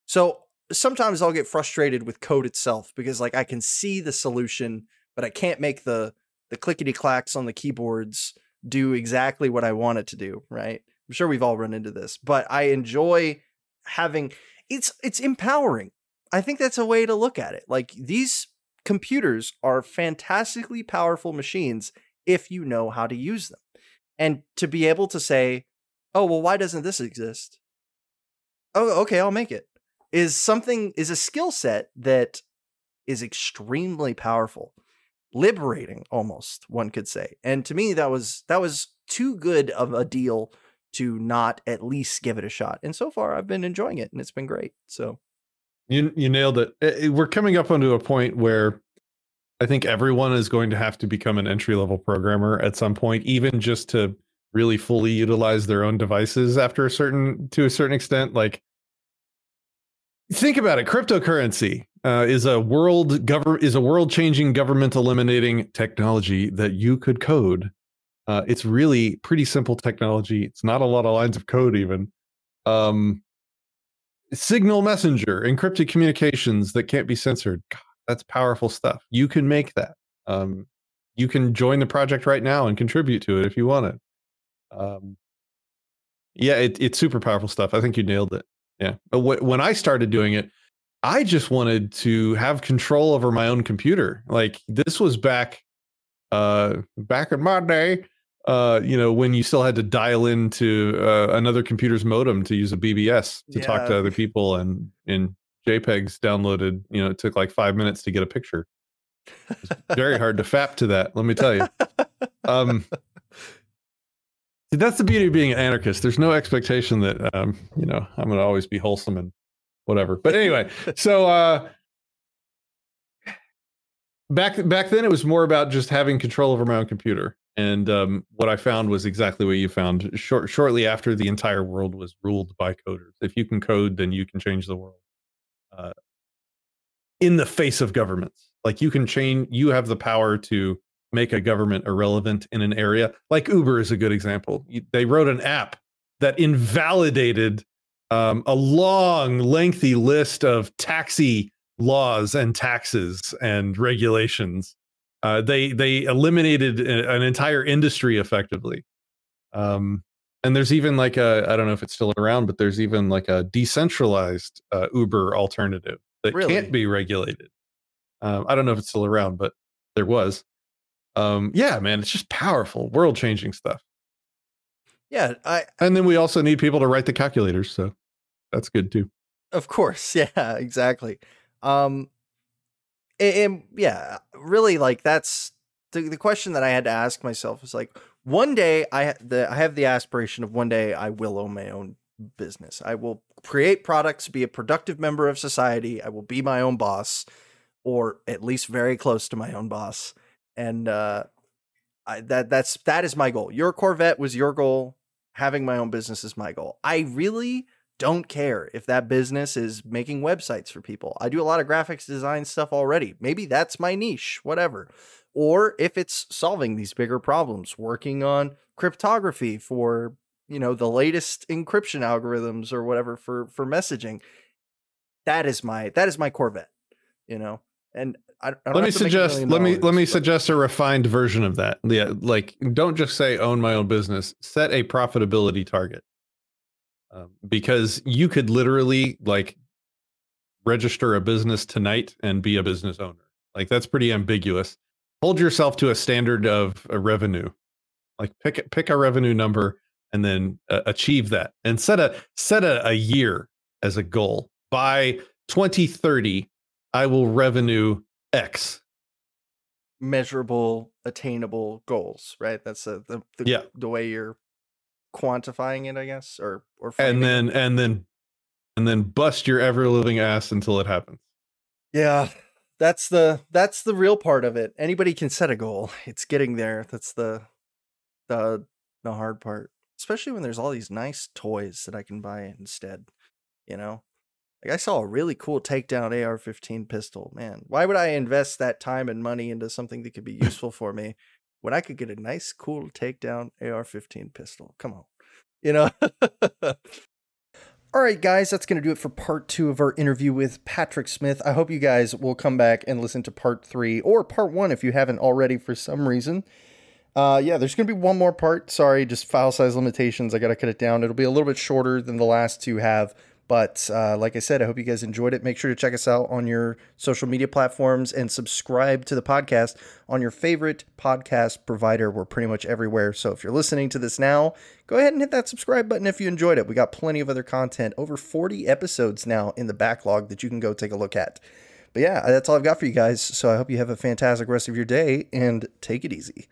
So sometimes I'll get frustrated with code itself because like I can see the solution, but I can't make the the clickety clacks on the keyboards do exactly what I want it to do, right? I'm sure we've all run into this, but I enjoy having it's it's empowering. I think that's a way to look at it. Like these computers are fantastically powerful machines if you know how to use them. And to be able to say, oh, well, why doesn't this exist? Oh, okay, I'll make it. Is something, is a skill set that is extremely powerful, liberating almost, one could say. And to me, that was, that was too good of a deal to not at least give it a shot. And so far, I've been enjoying it and it's been great. So you, you nailed it. Eh, eh, we're coming up onto a point where I think everyone is going to have to become an entry level programmer at some point, even just to really fully utilize their own devices after a certain to a certain extent. Like, think about it: cryptocurrency uh, is a world government is a world changing government eliminating technology that you could code. Uh, it's really pretty simple technology. It's not a lot of lines of code, even. Um, signal messenger, encrypted communications that can't be censored. God, that's powerful stuff. You can make that. Um, you can join the project right now and contribute to it if you want it. Um, yeah, it, it's super powerful stuff. I think you nailed it. Yeah. But when I started doing it, I just wanted to have control over my own computer. Like this was back, uh, back in my day. Uh, you know, when you still had to dial into uh, another computer's modem to use a BBS to yeah. talk to other people, and in JPEGs downloaded, you know, it took like five minutes to get a picture. It's very hard to fap to that, let me tell you. Um, that's the beauty of being an anarchist. There's no expectation that, um, you know, I'm going to always be wholesome and whatever. But anyway, so uh, back back then, it was more about just having control over my own computer. And um, what I found was exactly what you found. Short, shortly after, the entire world was ruled by coders. If you can code, then you can change the world uh, in the face of governments. Like you can change, you have the power to make a government irrelevant in an area. Like Uber is a good example. They wrote an app that invalidated um, a long, lengthy list of taxi laws and taxes and regulations. Uh, they they eliminated an entire industry effectively. Um, and there's even like a I don't know if it's still around, but there's even like a decentralized uh, Uber alternative that really? can't be regulated. Um, I don't know if it's still around, but there was. Um, yeah, man, it's just powerful, world changing stuff. Yeah, I. And then we also need people to write the calculators, so that's good too. Of course, yeah, exactly. Um, and, and yeah, really, like that's the the question that I had to ask myself is like, one day I the I have the aspiration of one day I will own my own business. I will create products, be a productive member of society. I will be my own boss, or at least very close to my own boss. And uh, I, that that's that is my goal. Your Corvette was your goal. Having my own business is my goal. I really don't care if that business is making websites for people. I do a lot of graphics design stuff already. Maybe that's my niche, whatever or if it's solving these bigger problems, working on cryptography for you know the latest encryption algorithms or whatever for for messaging. That is my that is my Corvette, you know. And I, I let me suggest let me let me suggest a refined version of that. Yeah, like don't just say own my own business. Set a profitability target, um, because you could literally like register a business tonight and be a business owner. Like that's pretty ambiguous hold yourself to a standard of a revenue like pick pick a revenue number and then uh, achieve that and set a set a, a year as a goal by 2030 i will revenue x measurable attainable goals right that's a, the, the yeah the way you're quantifying it i guess or or and then it. and then and then bust your ever living ass until it happens yeah that's the that's the real part of it. Anybody can set a goal. It's getting there. That's the the the hard part. Especially when there's all these nice toys that I can buy instead. You know? Like I saw a really cool takedown AR-15 pistol. Man, why would I invest that time and money into something that could be useful for me when I could get a nice cool takedown AR-15 pistol? Come on. You know? All right, guys, that's going to do it for part two of our interview with Patrick Smith. I hope you guys will come back and listen to part three or part one if you haven't already for some reason. Uh, yeah, there's going to be one more part. Sorry, just file size limitations. I got to cut it down. It'll be a little bit shorter than the last two have, But uh, like I said, I hope you guys enjoyed it. Make sure to check us out on your social media platforms and subscribe to the podcast on your favorite podcast provider. We're pretty much everywhere. So if you're listening to this now, go ahead and hit that subscribe button if you enjoyed it. We got plenty of other content, over 40 episodes now in the backlog that you can go take a look at. But yeah, that's all I've got for you guys. So I hope you have a fantastic rest of your day and take it easy.